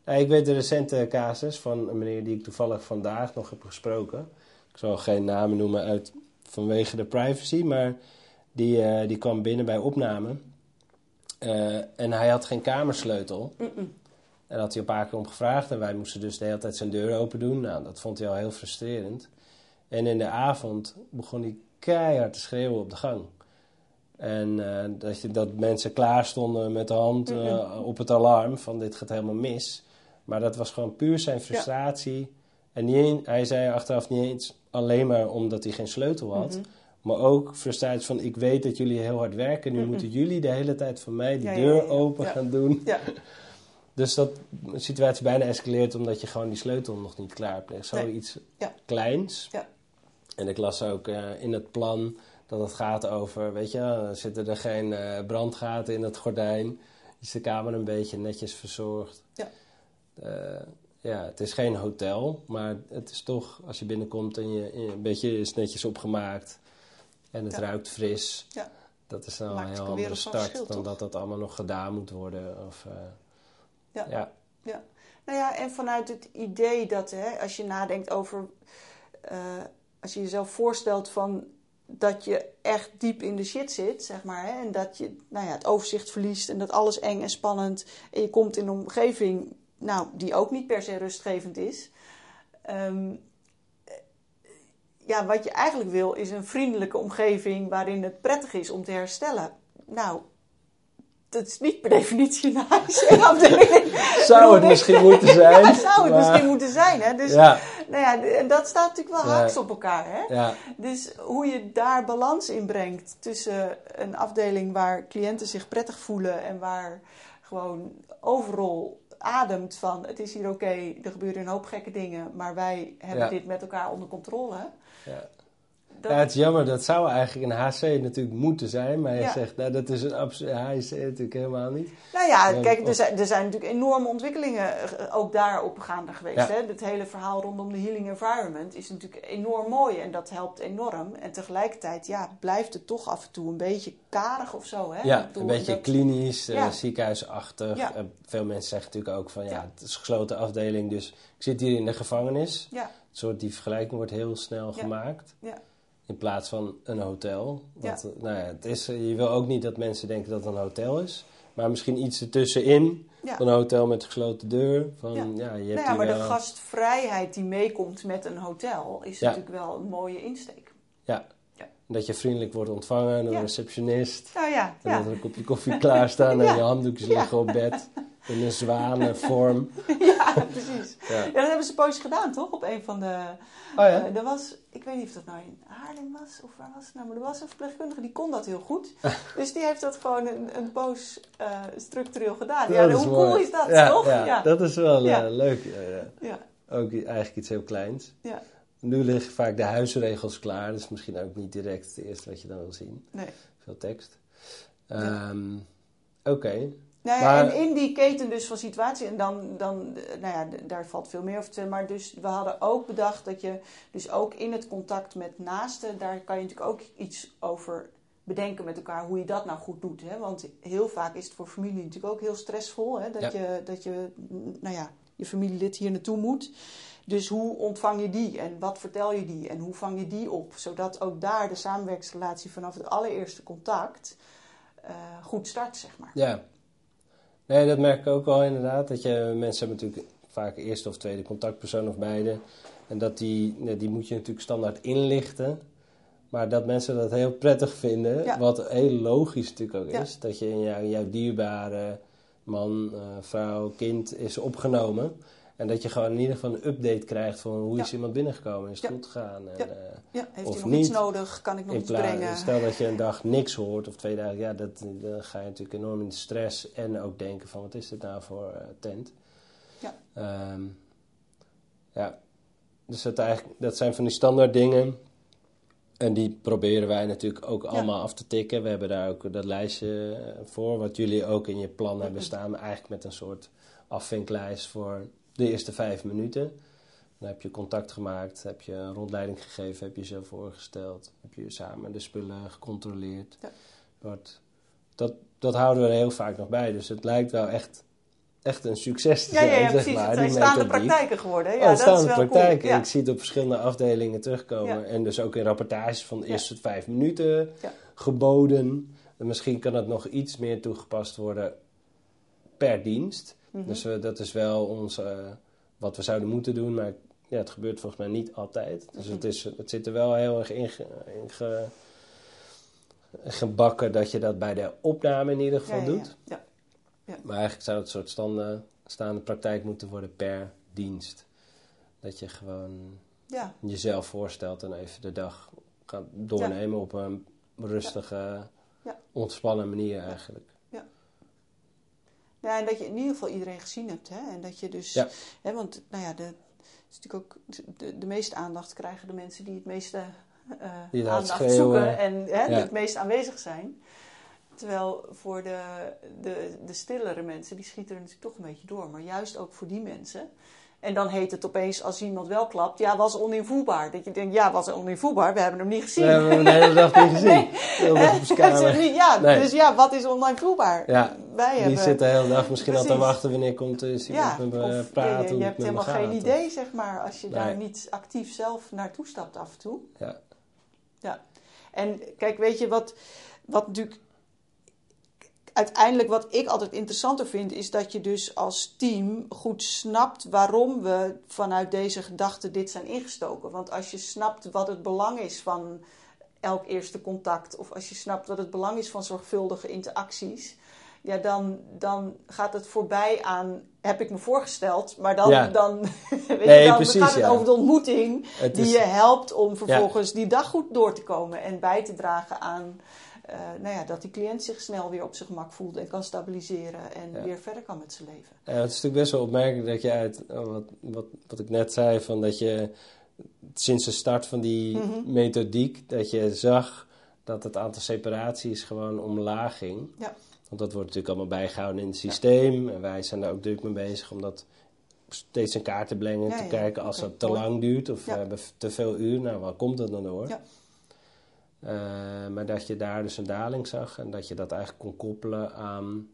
Ja, ik weet de recente casus van een meneer die ik toevallig vandaag nog heb gesproken. Ik zal geen namen noemen uit, vanwege de privacy, maar die, eh, die kwam binnen bij opname. Eh, en hij had geen kamersleutel. En had hij een paar keer om gevraagd. En wij moesten dus de hele tijd zijn deur open doen. Nou, dat vond hij al heel frustrerend. En in de avond begon hij keihard te schreeuwen op de gang. En eh, dat, je, dat mensen klaar stonden met de hand op het alarm van dit gaat helemaal mis. Maar dat was gewoon puur zijn frustratie. En niet hij zei achteraf niet eens alleen maar omdat hij geen sleutel had. Maar ook frustratie van ik weet dat jullie heel hard werken. Nu moeten jullie de hele tijd van mij die Ja, deur open gaan doen. Ja, *laughs* Dus dat de situatie bijna escaleert omdat je gewoon die sleutel nog niet klaar hebt. Zoiets kleins. Ja. En ik las ook eh, in het plan dat het gaat over, weet je, zitten er geen eh, brandgaten in het gordijn. Is de kamer een beetje netjes verzorgd. Ja. Eh, ja, het is geen hotel, maar het is toch, als je binnenkomt en je, een beetje is netjes opgemaakt en het Ja. ruikt fris. Ja. Dat is nou een heel andere start dan toch? dat dat allemaal nog gedaan moet worden. Of, eh, Ja. ja. Ja, nou ja, en vanuit het idee dat hè, als je nadenkt over, eh, als je jezelf voorstelt van dat je echt diep in de shit zit, zeg maar, hè, en dat je nou ja, het overzicht verliest en dat alles eng en spannend, en je komt in een omgeving, nou, die ook niet per se rustgevend is. Ehm, eh, ja, wat je eigenlijk wil is een vriendelijke omgeving waarin het prettig is om te herstellen. Nou, dat is niet per definitie een huisafdeling. *laughs* Zou het misschien moeten zijn. Ja, *laughs* zou het maar- misschien moeten zijn. Hè? Dus Ja, nou ja, en dat staat natuurlijk wel Ja. haaks op elkaar. Hè? ja, Dus hoe je daar balans in brengt tussen een afdeling waar cliënten zich prettig voelen en waar gewoon overal ademt van het is hier oké, er gebeuren een hoop gekke dingen, maar wij hebben Ja. dit met elkaar onder controle. ja. Dat, Ja, het is jammer, dat zou eigenlijk een HC natuurlijk moeten zijn. Maar je Ja. zegt, nou, dat is een absoluut HC natuurlijk helemaal niet. Nou ja, kijk, er zijn, er zijn natuurlijk enorme ontwikkelingen eh, ook daarop gaande geweest. Ja. Hè? Het hele verhaal rondom de healing environment is natuurlijk enorm mooi en dat helpt enorm. En tegelijkertijd ja, blijft het toch af en toe een beetje karig of zo. Hè? Ja, bedoel, een beetje dat- klinisch, eh, Ja. ziekenhuisachtig. Eh, veel mensen zeggen natuurlijk ook van, ja, het is een gesloten afdeling, dus ik zit hier in de gevangenis. Ja, Een soort die vergelijking wordt heel snel gemaakt. ja, In plaats van een hotel. Want Ja. eh, nou ja, het is, eh, je wil ook niet dat mensen denken dat het een hotel is. Maar misschien iets ertussenin. ja. Van een hotel met gesloten deur. Van, Ja. ja. je hebt Nou ja, hier maar de gastvrijheid die meekomt met een hotel is Ja. natuurlijk wel een mooie insteek. Ja. Ja. Dat je vriendelijk wordt ontvangen door Ja. een receptionist. Nou ja, En ja. dat er een kopje koffie klaarstaan *laughs* en Ja. je handdoekjes Ja. liggen op bed. *laughs* In een zwanenvorm. *laughs* ja precies. Ja. Ja, dat hebben ze een poosje gedaan, toch? Op een van de... Oh ja? Eh, er was, ik weet niet of dat nou in Haarlem was of waar was het nou, maar er was een verpleegkundige die kon dat heel goed. *laughs* dus die heeft dat gewoon een, een poos eh, structureel gedaan. ja, hoe mooi. cool is dat, ja, toch? Ja, dat is wel eh, leuk. ja, Ook eigenlijk iets heel kleins. ja, Nu liggen vaak de huisregels klaar. Is misschien ook niet direct het eerste wat je dan wil zien. nee. Veel tekst. Ehm, Oké. Nou ja, Maar- En in die keten dus van situatie, en dan, dan eh, nou ja, daar valt veel meer over te. Maar dus we hadden ook bedacht dat je dus ook in het contact met naasten, daar kan je natuurlijk ook iets over bedenken met elkaar hoe je dat nou goed doet. Hè? Want heel vaak is het voor familie natuurlijk ook heel stressvol. Hè? Dat, Ja. je, dat je, mm, nou ja, je familielid hier naartoe moet. Dus hoe ontvang je die en wat vertel je die en hoe vang je die op? Zodat ook daar de samenwerksrelatie vanaf het allereerste contact eh, goed start, zeg maar. Ja. Nee, dat merk ik ook wel inderdaad. Dat je, mensen hebben natuurlijk vaak eerste of tweede contactpersoon of beide. En dat die, nee, die moet je natuurlijk standaard inlichten. Maar dat mensen dat heel prettig vinden, Ja. wat heel logisch natuurlijk ook Ja. is. Dat je in jouw, jouw dierbare man, eh, vrouw, kind is opgenomen. En dat je gewoon in ieder geval een update krijgt van hoe is Ja. iemand binnengekomen, is het Ja. goed gegaan. En, Ja. eh, Ja, heeft Of hij nog iets niet. nodig? Kan ik nog iets brengen? Stel dat je een *laughs* dag niks hoort of twee dagen, ja, dat, dan ga je natuurlijk enorm in de stress en ook denken van wat is dit nou voor eh, tent. Ja. Ehm, ja, dus dat, eigenlijk, dat zijn van die standaard dingen. En die proberen wij natuurlijk ook allemaal af te tikken. We hebben daar ook dat lijstje eh, voor, wat jullie ook in je plan hebben staan. Eigenlijk met een soort afvinklijst voor de eerste vijf minuten. Dan heb je contact gemaakt, heb je een rondleiding gegeven, heb je jezelf voorgesteld, heb je samen de spullen gecontroleerd. Ja. Dat, dat houden we er heel vaak nog bij. Dus het lijkt wel echt, echt een succes te Ja, zijn. ja, ja, precies. maar, het zijn staande praktijken geworden. Ja, oh, staande is wel praktijk. cool. Ja. Ik zie het op verschillende afdelingen terugkomen. En dus ook in rapportages van de eerste vijf minuten geboden. En misschien kan het nog iets meer toegepast worden per dienst. Mhm. Dus we, dat is wel ons, eh, wat we zouden moeten doen. Maar ja, het gebeurt volgens mij niet altijd. Dus Mhm. het, is, het zit er wel heel erg in, in ge- gebakken dat je dat bij de opname in ieder geval ja, ja, doet. ja. Ja. Maar eigenlijk zou het een soort standen, staande praktijk moeten worden per dienst. Dat je gewoon Ja. jezelf voorstelt en even de dag gaat doornemen op een rustige, ontspannen manier eigenlijk. Ja, en dat je in ieder geval iedereen gezien hebt. Hè? En dat je dus, Ja. hè, want nou ja, de, is natuurlijk ook de, de meeste aandacht krijgen de mensen die het meeste eh, Die aandacht zoeken en hè, Ja. het meest aanwezig zijn. Terwijl voor de, de, de stillere mensen, die schieten er natuurlijk toch een beetje door. Maar juist ook voor die mensen. En dan heet het opeens, als iemand wel klapt, ja, was oninvoerbaar. Dat je denkt, ja, was oninvoerbaar, we hebben hem niet gezien. We hebben hem de hele dag niet gezien. *laughs* Nee. *laughs* Niet- ja, Nee. dus ja, wat is online? Ja, Wij Die hebben... zit de hele dag misschien al te Precies. wachten wanneer komt iemand Ja, met me of praten. je, je, hebt helemaal geen gaat, idee, zeg maar, als je daar niet actief zelf naartoe stapt af en toe. ja. Ja. En kijk, weet je wat, wat natuurlijk. Uiteindelijk wat ik altijd interessanter vind, is dat je dus als team goed snapt waarom we vanuit deze gedachte dit zijn ingestoken. Want als je snapt wat het belang is van elk eerste contact, of als je snapt wat het belang is van zorgvuldige interacties, ja, dan, dan gaat het voorbij aan, heb ik me voorgesteld, maar dan, Ja. dan, *laughs* weet Nee, je, dan precies, gaat het ja. over de ontmoeting Het die is- je helpt om vervolgens die dag goed door te komen en bij te dragen aan eh, nou ja, dat die cliënt zich snel weer op zijn gemak voelt en kan stabiliseren en Ja. weer verder kan met zijn leven. Ja, het is natuurlijk best wel opmerkelijk dat je uit, oh, wat, wat, wat ik net zei, van dat je sinds de start van die Mhm. methodiek, dat je zag dat het aantal separaties gewoon omlaag ging. Ja. Want dat wordt natuurlijk allemaal bijgehouden in het systeem. En wij zijn daar ook druk mee bezig om dat steeds in kaart te brengen. Te kijken als het te lang duurt of we hebben te veel uur. Nou, waar komt dat dan door? Ja. Eh, maar dat je daar dus een daling zag en dat je dat eigenlijk kon koppelen aan,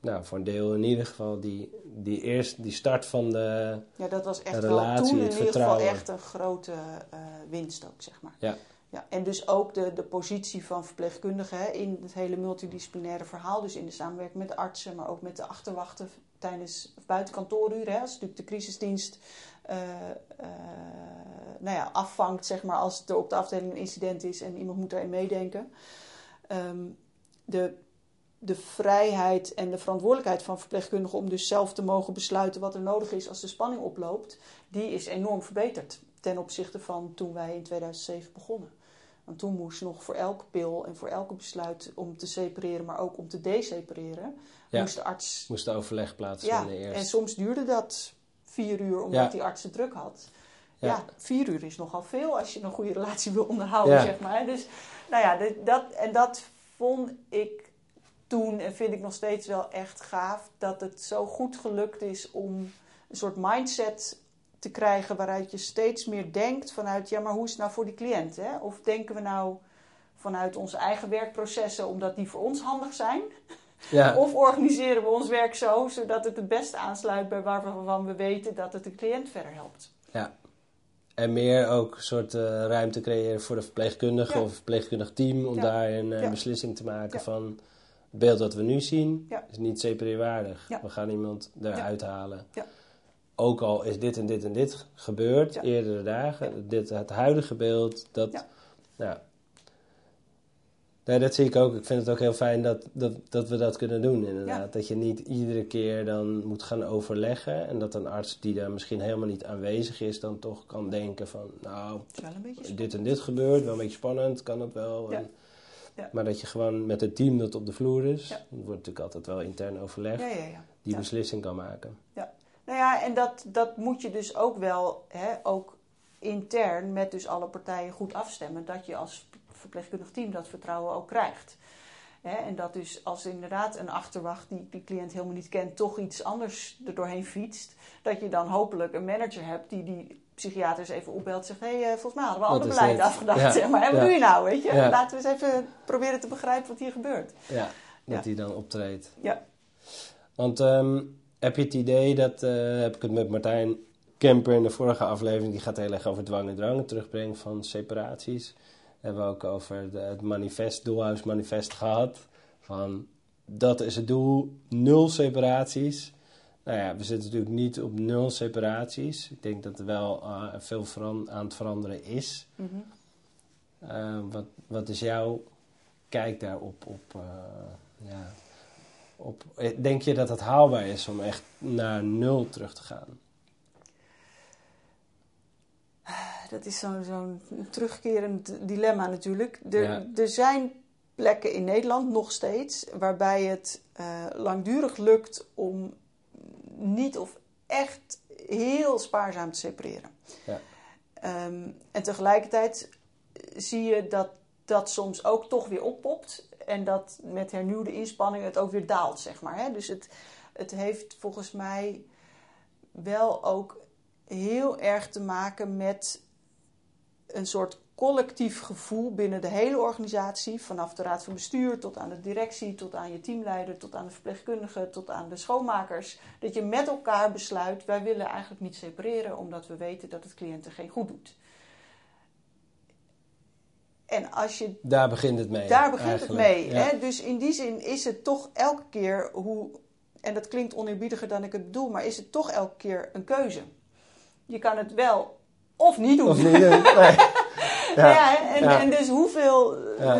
nou, voor een deel in ieder geval, die, die, eerst, die start van de, Ja, dat was echt De wel relatie, toen in ieder geval echt een grote eh, winst ook, zeg maar. Ja. Ja, en dus ook de, de positie van verpleegkundigen hè, in het hele multidisciplinaire verhaal. Dus in de samenwerking met de artsen, maar ook met de achterwachten tijdens of buiten kantooruren. Hè, als natuurlijk de crisisdienst eh, eh, nou ja, afvangt, zeg maar, als er op de afdeling een incident is en iemand moet daarin meedenken. Ehm, de, de vrijheid en de verantwoordelijkheid van verpleegkundigen om dus zelf te mogen besluiten wat er nodig is als de spanning oploopt, die is enorm verbeterd ten opzichte van toen wij in 2007 begonnen. Want toen moest nog voor elke pil en voor elke besluit om te separeren, maar ook om te desepareren, Ja. moest de arts. moest de overleg Ja, plaatsvinden eerst. en soms duurde dat vier uur omdat Ja. die arts het druk had. Ja. Ja. vier uur is nogal veel als je een goede relatie wil onderhouden, zeg maar. Dus, nou ja, dat, en dat vond ik toen en vind ik nog steeds wel echt gaaf dat het zo goed gelukt is om een soort mindset te krijgen waaruit je steeds meer denkt vanuit, ja, maar hoe is het nou voor die cliënt? Hè? Of denken we nou vanuit onze eigen werkprocessen omdat die voor ons handig zijn? Ja. Of organiseren we ons werk zo zodat het het beste aansluit bij waarvan we weten dat het de cliënt verder helpt? Ja. En meer ook een soort eh, ruimte creëren voor de verpleegkundige Ja. of verpleegkundig team om Ja. daar een eh, beslissing te maken van het beeld dat we nu zien is niet separeerwaardig. Ja. We gaan iemand eruit halen. Ja. Ook al is dit en dit en dit gebeurd eerdere dagen, dit, het huidige beeld, dat, Ja. nou, Nee, dat zie ik ook. Ik vind het ook heel fijn dat, dat, dat we dat kunnen doen, inderdaad. Ja. Dat je niet iedere keer dan moet gaan overleggen. En dat een arts die daar misschien helemaal niet aanwezig is, dan toch kan denken van... Nou, dit en dit gebeurt, wel een beetje spannend, kan het wel. Ja. En- Ja. Maar dat je gewoon met het team dat op de vloer is, Ja. wordt natuurlijk altijd wel intern overleg, Ja, ja, ja. die Ja. beslissing kan maken. Nou ja, en dat, dat moet je dus ook wel, hè, ook intern met dus alle partijen goed afstemmen, dat je als verpleegkundig team dat vertrouwen ook krijgt. En dat dus als inderdaad een achterwacht die die cliënt helemaal niet kent, toch iets anders er doorheen fietst, dat je dan hopelijk een manager hebt die die psychiaters even opbelt en zegt, hé, hey, volgens mij hadden we is beleid afgedacht, Ja. zeg maar. En wat Ja. doe je nou, weet je? Ja. Laten we eens even proberen te begrijpen wat hier gebeurt. Ja, dat die dan optreedt. Ja. Want ehm, heb je het idee dat, eh, heb ik het met Martijn Kemper in de vorige aflevering, die gaat heel erg over dwang en drang, terugbrengen van separaties. Hebben we ook over de, het manifest, doelhuismanifest gehad. Van dat is het doel, nul separaties. Nou ja, we zitten natuurlijk niet op nul separaties. Ik denk dat er wel eh, veel aan het veranderen is. Mhm. Eh, wat, wat is jouw kijk daarop? Op, eh, ja, op, denk je dat het haalbaar is om echt naar nul terug te gaan? Dat is zo'n zo'n terugkerend dilemma natuurlijk. Er, Ja. er zijn plekken in Nederland nog steeds waarbij het eh, langdurig lukt om niet of echt heel spaarzaam te separeren. Ja. Ehm, en tegelijkertijd zie je dat dat soms ook toch weer oppopt en dat met hernieuwde inspanning het ook weer daalt, zeg maar. Hè? Dus het, het heeft volgens mij wel ook heel erg te maken met een soort collectief gevoel binnen de hele organisatie, vanaf de raad van bestuur tot aan de directie, tot aan je teamleider, tot aan de verpleegkundigen, tot aan de schoonmakers, dat je met elkaar besluit, wij willen eigenlijk niet separeren omdat we weten dat het cliënten geen goed doet. En als je Daar begint het mee. daar begint eigenlijk. het mee. Ja. Hè? Dus in die zin is het toch elke keer hoe, en dat klinkt oneerbiediger dan ik het bedoel, maar is het toch elke keer een keuze. Je kan het wel of niet doen. Of niet? Nee. *laughs* Ja. en, ja. en dus hoeveel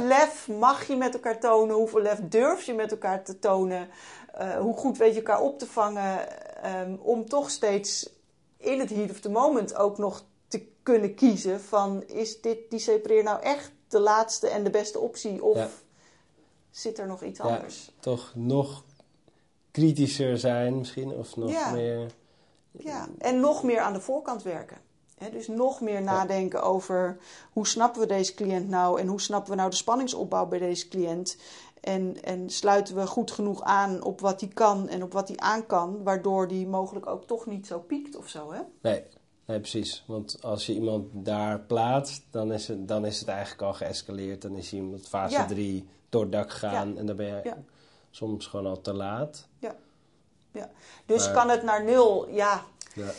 lef mag je met elkaar tonen? Hoeveel lef durf je met elkaar te tonen? Eh, hoe goed weet je elkaar op te vangen? ehm, om toch steeds in het heat of the moment ook nog te kunnen kiezen van... is dit, die separeer nou echt de laatste en de beste optie? Of zit er nog iets Ja. anders? Toch nog kritischer zijn misschien, of nog meer... Ja, en nog meer aan de voorkant werken. Dus nog meer nadenken over hoe snappen we deze cliënt nou en hoe snappen we nou de spanningsopbouw bij deze cliënt. En, en sluiten we goed genoeg aan op wat hij kan en op wat hij aan kan, waardoor die mogelijk ook toch niet zo piekt of zo. Hè? Nee, nee, precies. Want als je iemand daar plaatst, dan is het, dan is het eigenlijk al geëscaleerd. Dan is hij met fase Ja. 3 door het dak gegaan Ja. en dan ben je Ja. soms gewoon al te laat. Dus Maar- kan het naar nul? Ja, Ja.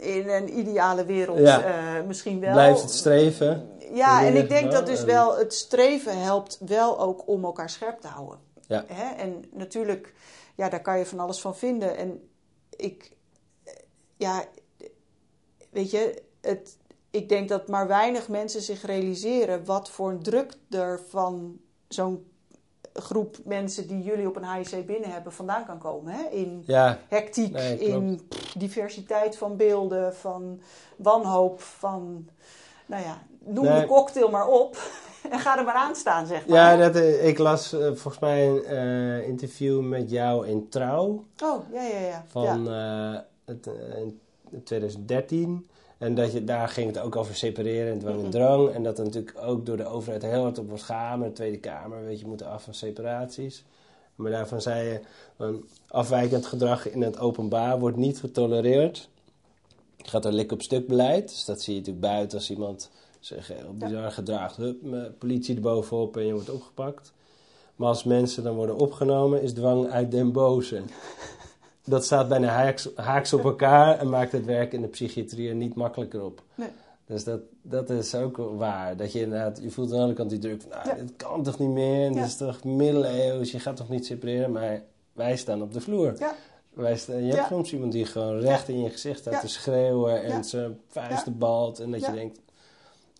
In een ideale wereld Ja. eh, misschien wel. Blijft het streven. Ja, en ik denk dat dus wel het streven helpt wel ook om elkaar scherp te houden. Ja. Hè? En natuurlijk, ja, daar kan je van alles van vinden. En ik, ja, weet je, het, ik denk dat maar weinig mensen zich realiseren wat voor een druk er van zo'n groep mensen die jullie op een HIC binnen hebben vandaan kan komen. Hè? In Ja, hectiek, Nee, in pff, diversiteit van beelden, van wanhoop, van, nou ja, noem Nee. de cocktail maar op *laughs* en ga er maar aan staan, zeg maar. ja dat, eh, ik las eh, volgens mij een eh, interview met jou in Trouw Oh, ja, ja, ja. van ja. het, eh, in 2013. En dat je, daar ging het ook over separeren en dwang en drang. En dat er natuurlijk ook door de overheid heel hard op wordt gehamerd. De Tweede Kamer, weet je, moeten af van separaties. Maar daarvan zei je, afwijkend gedrag in het openbaar wordt niet getolereerd. Het gaat er lik op stuk beleid. Dus dat zie je natuurlijk buiten als iemand zich heel bizar gedraagt. Hup, politie erbovenop en je wordt opgepakt. Maar als mensen dan worden opgenomen, is dwang uit den boze. *laughs* Dat staat bijna haaks, haaks op elkaar en maakt het werk in de psychiatrie er niet makkelijker op. Nee. Dus dat, dat is ook waar. Dat je inderdaad, je voelt aan de andere kant die druk van, nou, Ja. dit kan toch niet meer? Dit Ja. is toch middeleeuws? Je gaat toch niet separeren? Maar wij staan op de vloer. Ja. Wij staan, je hebt Ja. soms iemand die gewoon recht in je gezicht staat Ja. te schreeuwen en Ja. zijn vuisten Ja. balt. En dat Ja. je denkt,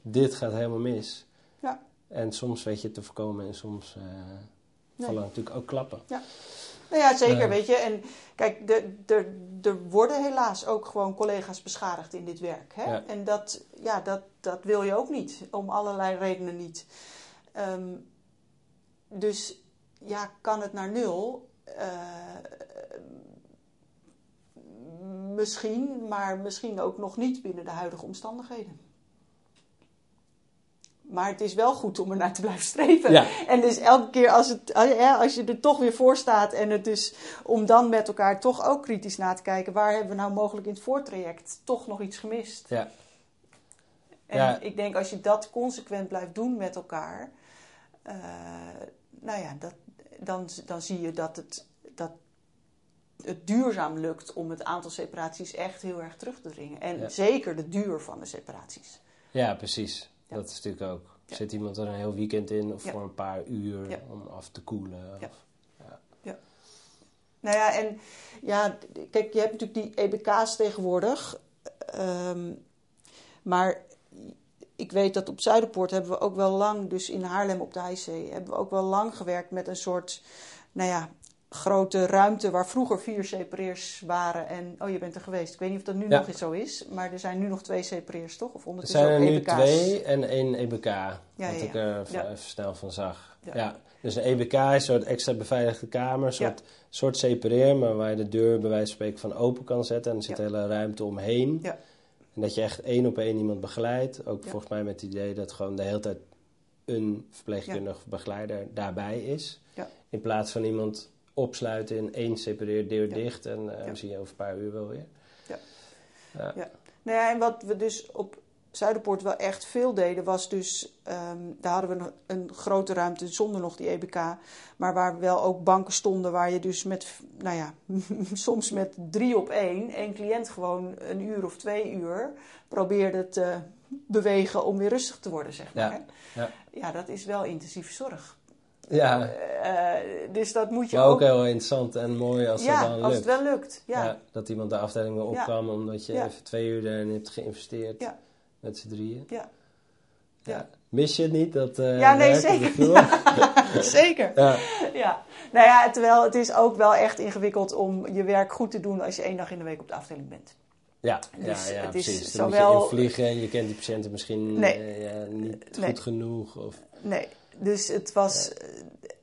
dit gaat helemaal mis. Ja. En soms weet je het te voorkomen en soms Nee. vallen natuurlijk ook klappen. Nou ja, zeker, weet je. En kijk, er worden helaas ook gewoon collega's beschadigd in dit werk. Hè? Ja. En dat, ja, dat, dat wil je ook niet, om allerlei redenen niet. Ehm, dus ja, kan het naar nul? Eh, misschien, maar misschien ook nog niet binnen de huidige omstandigheden. Maar het is wel goed om er naar te blijven streven. Ja. En dus elke keer als, het, als je er toch weer voor staat en het dus om dan met elkaar toch ook kritisch na te kijken, waar hebben we nou mogelijk in het voortraject toch nog iets gemist? Ja, En Ja. ik denk als je dat consequent blijft doen met elkaar, eh, nou ja, dat, dan, dan zie je dat het, dat het duurzaam lukt om het aantal separaties echt heel erg terug te dringen. En Ja. zeker de duur van de separaties. ja precies. Ja. Dat is natuurlijk ook. Ja. Zit iemand er een heel weekend in of Ja. voor een paar uur om af te koelen? Ja. Nou ja, en ja, kijk, je hebt natuurlijk die EBK's tegenwoordig. Ehm, maar ik weet dat op Zuiderpoort hebben we ook wel lang, dus in Haarlem op de IC, hebben we ook wel lang gewerkt met een soort, nou ja, grote ruimte waar vroeger vier separeers waren. En, oh, je bent er geweest. Ik weet niet of dat nu Ja. nog eens zo is, maar er zijn nu nog twee separeers, toch? Of Er ondertussen zijn er ook nu EBK's. twee en één EBK. ja, wat ik er Ja. even snel van zag. Ja. Dus een EBK is een soort extra beveiligde kamer. Een soort, soort separeer, maar waar je de deur bij wijze van spreken van open kan zetten. En er zit hele ruimte omheen. Ja. En dat je echt één op één iemand begeleidt. Ook volgens mij met het idee dat gewoon de hele tijd een verpleegkundige begeleider daarbij is. Ja. In plaats van iemand opsluiten in één separeer, deur Ja. dicht. En eh Ja. zie je over een paar uur wel weer. Ja. Ja. Ja. Nou ja, en wat we dus op Zuiderpoort wel echt veel deden, was dus, ehm, daar hadden we nog een grote ruimte zonder nog die EBK, maar waar wel ook banken stonden waar je dus met, nou ja, *laughs* soms met drie op één, één cliënt gewoon een uur of twee uur probeerde te bewegen om weer rustig te worden, zeg maar. Ja. ja dat is wel intensieve zorg. Ja, Eh, dus dat moet je maar ook... ook heel interessant en mooi als ja, het dan lukt. als het wel lukt. Ja. Ja, dat iemand de afdeling weer opkwam omdat je even twee uur erin hebt geïnvesteerd Ja. met z'n drieën. Ja. Ja. Mis je het niet? Dat, eh, Ja, nee, zeker. *laughs* Zeker. Ja. Ja, nou ja, terwijl het is ook wel echt ingewikkeld om je werk goed te doen als je één dag in de week op de afdeling bent. Ja, Dus ja, ja, het is precies. Dan zowel- moet je invliegen en je kent die patiënten misschien Nee. eh, ja, niet Nee. goed genoeg. Of, Nee, dus het was. eh,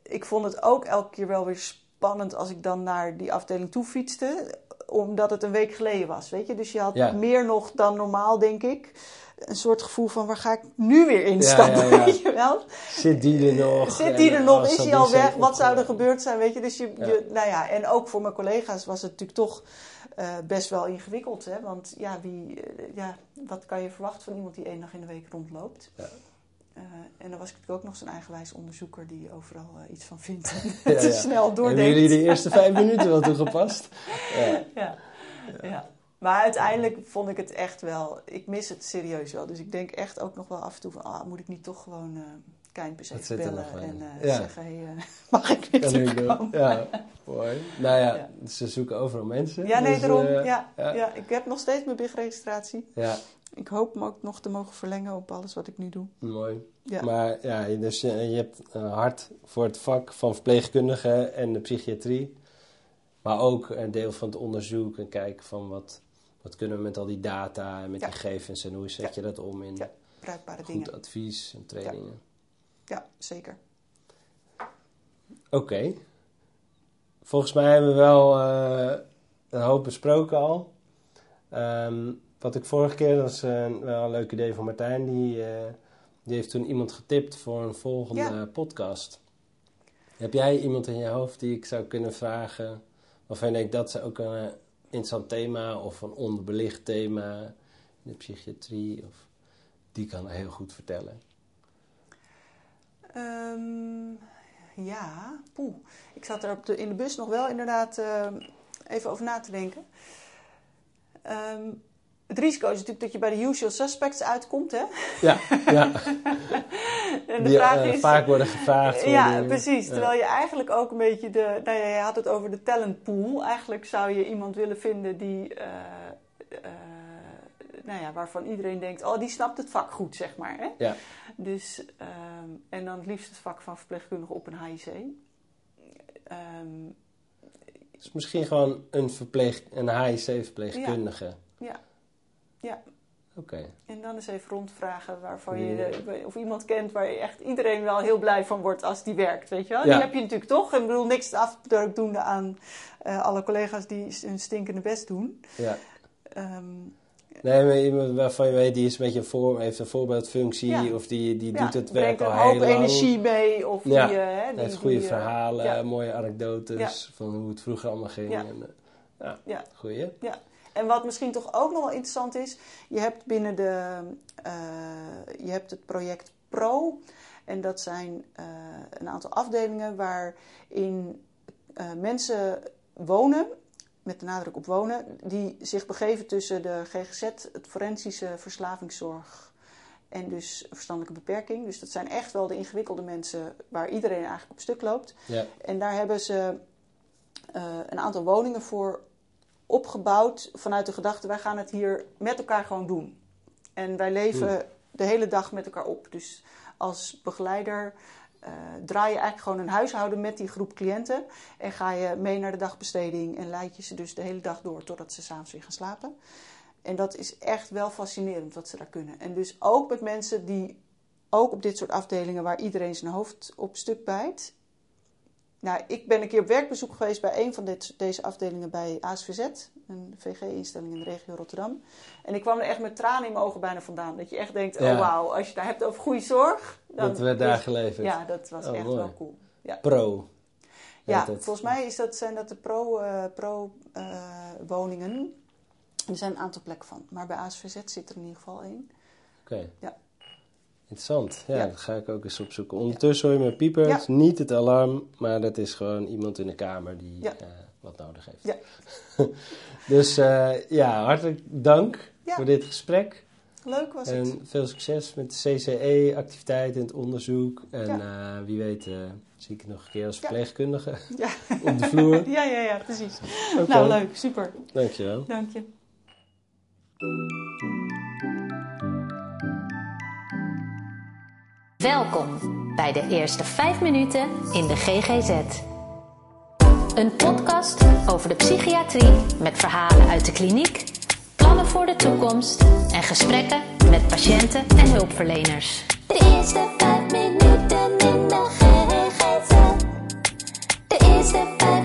Ik vond het ook elke keer wel weer spannend als ik dan naar die afdeling toe fietste, omdat het een week geleden was, weet je. Dus je had Ja. meer nog dan normaal, denk ik. Een soort gevoel van waar ga ik nu weer instappen, Ja, ja, ja. *laughs* weet je wel? zit die er nog? Zit die er nog? als Is al die zijn weg? Wat zou er gebeurd zijn? Weet je, dus je, je, nou ja, en ook voor mijn collega's was het natuurlijk toch eh, best wel ingewikkeld, hè? Want ja, wie, eh, ja, wat kan je verwachten van iemand die één dag in de week rondloopt? Eh, en dan was ik natuurlijk ook nog zo'n eigenwijs onderzoeker die overal eh, iets van vindt *laughs* *laughs* Ja, en te ja. snel Hebben doordenkt. jullie de eerste vijf minuten wel *laughs* toegepast? Ja. ja. Ja. Maar uiteindelijk vond ik het echt wel, ik mis het serieus wel. Dus ik denk echt ook nog wel af en toe van, ah, moet ik niet toch gewoon eh bellen nog wel en eh, zeggen, hey, eh, mag ik weer terugkomen? Ja, mooi. Nou ja, ze zoeken overal mensen. Ja, nee, dus, daarom. eh, ja, ja. ja. ik heb nog steeds mijn BIG-registratie. ja, Ik hoop hem ook nog te mogen verlengen op alles wat ik nu doe. mooi. Ja. Maar ja, dus je, je hebt een hart voor het vak van verpleegkundige en de psychiatrie. Maar ook een deel van het onderzoek en kijken van wat, wat kunnen we met al die data en met Ja. die gegevens en hoe zet je dat om in Ja, Bruikbare goed dingen. advies en trainingen. Ja, zeker. Oké. Volgens mij hebben we wel eh, een hoop besproken al. Ehm, wat ik vorige keer, dat was eh, wel een leuk idee van Martijn, die, eh, die heeft toen iemand getipt voor een volgende Ja. podcast. Heb jij iemand in je hoofd die ik zou kunnen vragen, waarvan je denkt dat is ook een eh, interessant thema of een onderbelicht thema in de psychiatrie? Of, die kan heel goed vertellen. Ehm, ja, poeh. Ik zat er op de, in de bus nog wel inderdaad ehm, even over na te denken. Ehm, het risico is natuurlijk dat je bij de usual suspects uitkomt, hè? Ja, ja. *laughs* En de die vraag eh, is... vaak worden gevraagd. Ja, precies. Ja. Terwijl je eigenlijk ook een beetje de. Nou ja, je had het over de talentpool. Eigenlijk zou je iemand willen vinden die. eh, nou ja, waarvan iedereen denkt: oh, die snapt het vak goed, zeg maar. Hè? Ja. Dus ehm, en dan het liefst het vak van verpleegkundige op een HIC. Ehm, Dus misschien gewoon een, verpleeg, een HIC-verpleegkundige. ja, ja. Oké. En dan eens even rondvragen waarvan je, of iemand kent waar je echt iedereen wel heel blij van wordt als die werkt, weet je wel? Ja. Die heb je natuurlijk toch. En ik bedoel, niks afdruk doen aan eh, alle collega's die hun stinkende best doen. Ja. Ehm, Nee, maar iemand waarvan je weet, die is een beetje een voor, heeft een voorbeeldfunctie. Ja. Of die, die ja, doet het werk al heel hoop lang. energie mee. Of Ja, die, hè, die, heeft goede die, eh, verhalen, ja. mooie anekdotes Ja. van hoe het vroeger allemaal ging. Ja. En, eh, ja, Ja. En wat misschien toch ook nog wel interessant is, je hebt binnen de, eh, je hebt het project Pro. En dat zijn eh, een aantal afdelingen waarin eh, mensen wonen, met de nadruk op wonen, die zich begeven tussen de GGZ, het forensische verslavingszorg en dus verstandelijke beperking. Dus dat zijn echt wel de ingewikkelde mensen waar iedereen eigenlijk op stuk loopt. Ja. En daar hebben ze een aantal woningen voor opgebouwd vanuit de gedachte: wij gaan het hier met elkaar gewoon doen. En wij leven de hele dag met elkaar op. Dus als begeleider eh, draai je eigenlijk gewoon een huishouden met die groep cliënten. En ga je mee naar de dagbesteding en leid je ze dus de hele dag door totdat ze s'avonds weer gaan slapen. En dat is echt wel fascinerend wat ze daar kunnen. En dus ook met mensen die ook op dit soort afdelingen waar iedereen zijn hoofd op stuk bijt. Nou, ik ben een keer op werkbezoek geweest bij een van dit, deze afdelingen bij ASVZ, een VG-instelling in de regio Rotterdam. En ik kwam er echt met tranen in mijn ogen bijna vandaan. Dat je echt denkt, Ja. oh wauw, als je het daar hebt over goede zorg. Dan Dat werd daar is- geleverd. Ja, dat was Oh, echt mooi. wel cool. Ja, Pro. ja het. volgens mij is dat, zijn dat de pro-woningen. er zijn een aantal plekken van. Maar bij ASVZ zit er in ieder geval één. Oké. Ja. Interessant. Ja, Ja. dat ga ik ook eens opzoeken. Ondertussen hoor je. Ja. Het is niet het alarm, maar dat is gewoon iemand in de kamer die Ja. eh, wat nodig heeft. Ja. *laughs* dus eh, ja, hartelijk dank voor dit gesprek. Leuk was het. En veel succes met de CCE-activiteit en het onderzoek. En eh, wie weet zie ik je nog een keer als verpleegkundige *laughs* *laughs* op de vloer. ja, ja, ja, precies. Nou, leuk. Super. Dankjewel. Dank je. Welkom bij de eerste 5 minuten in de GGZ. Een podcast over de psychiatrie met verhalen uit de kliniek, plannen voor de toekomst en gesprekken met patiënten en hulpverleners. De eerste 5 minuten in de GGZ. De eerste 5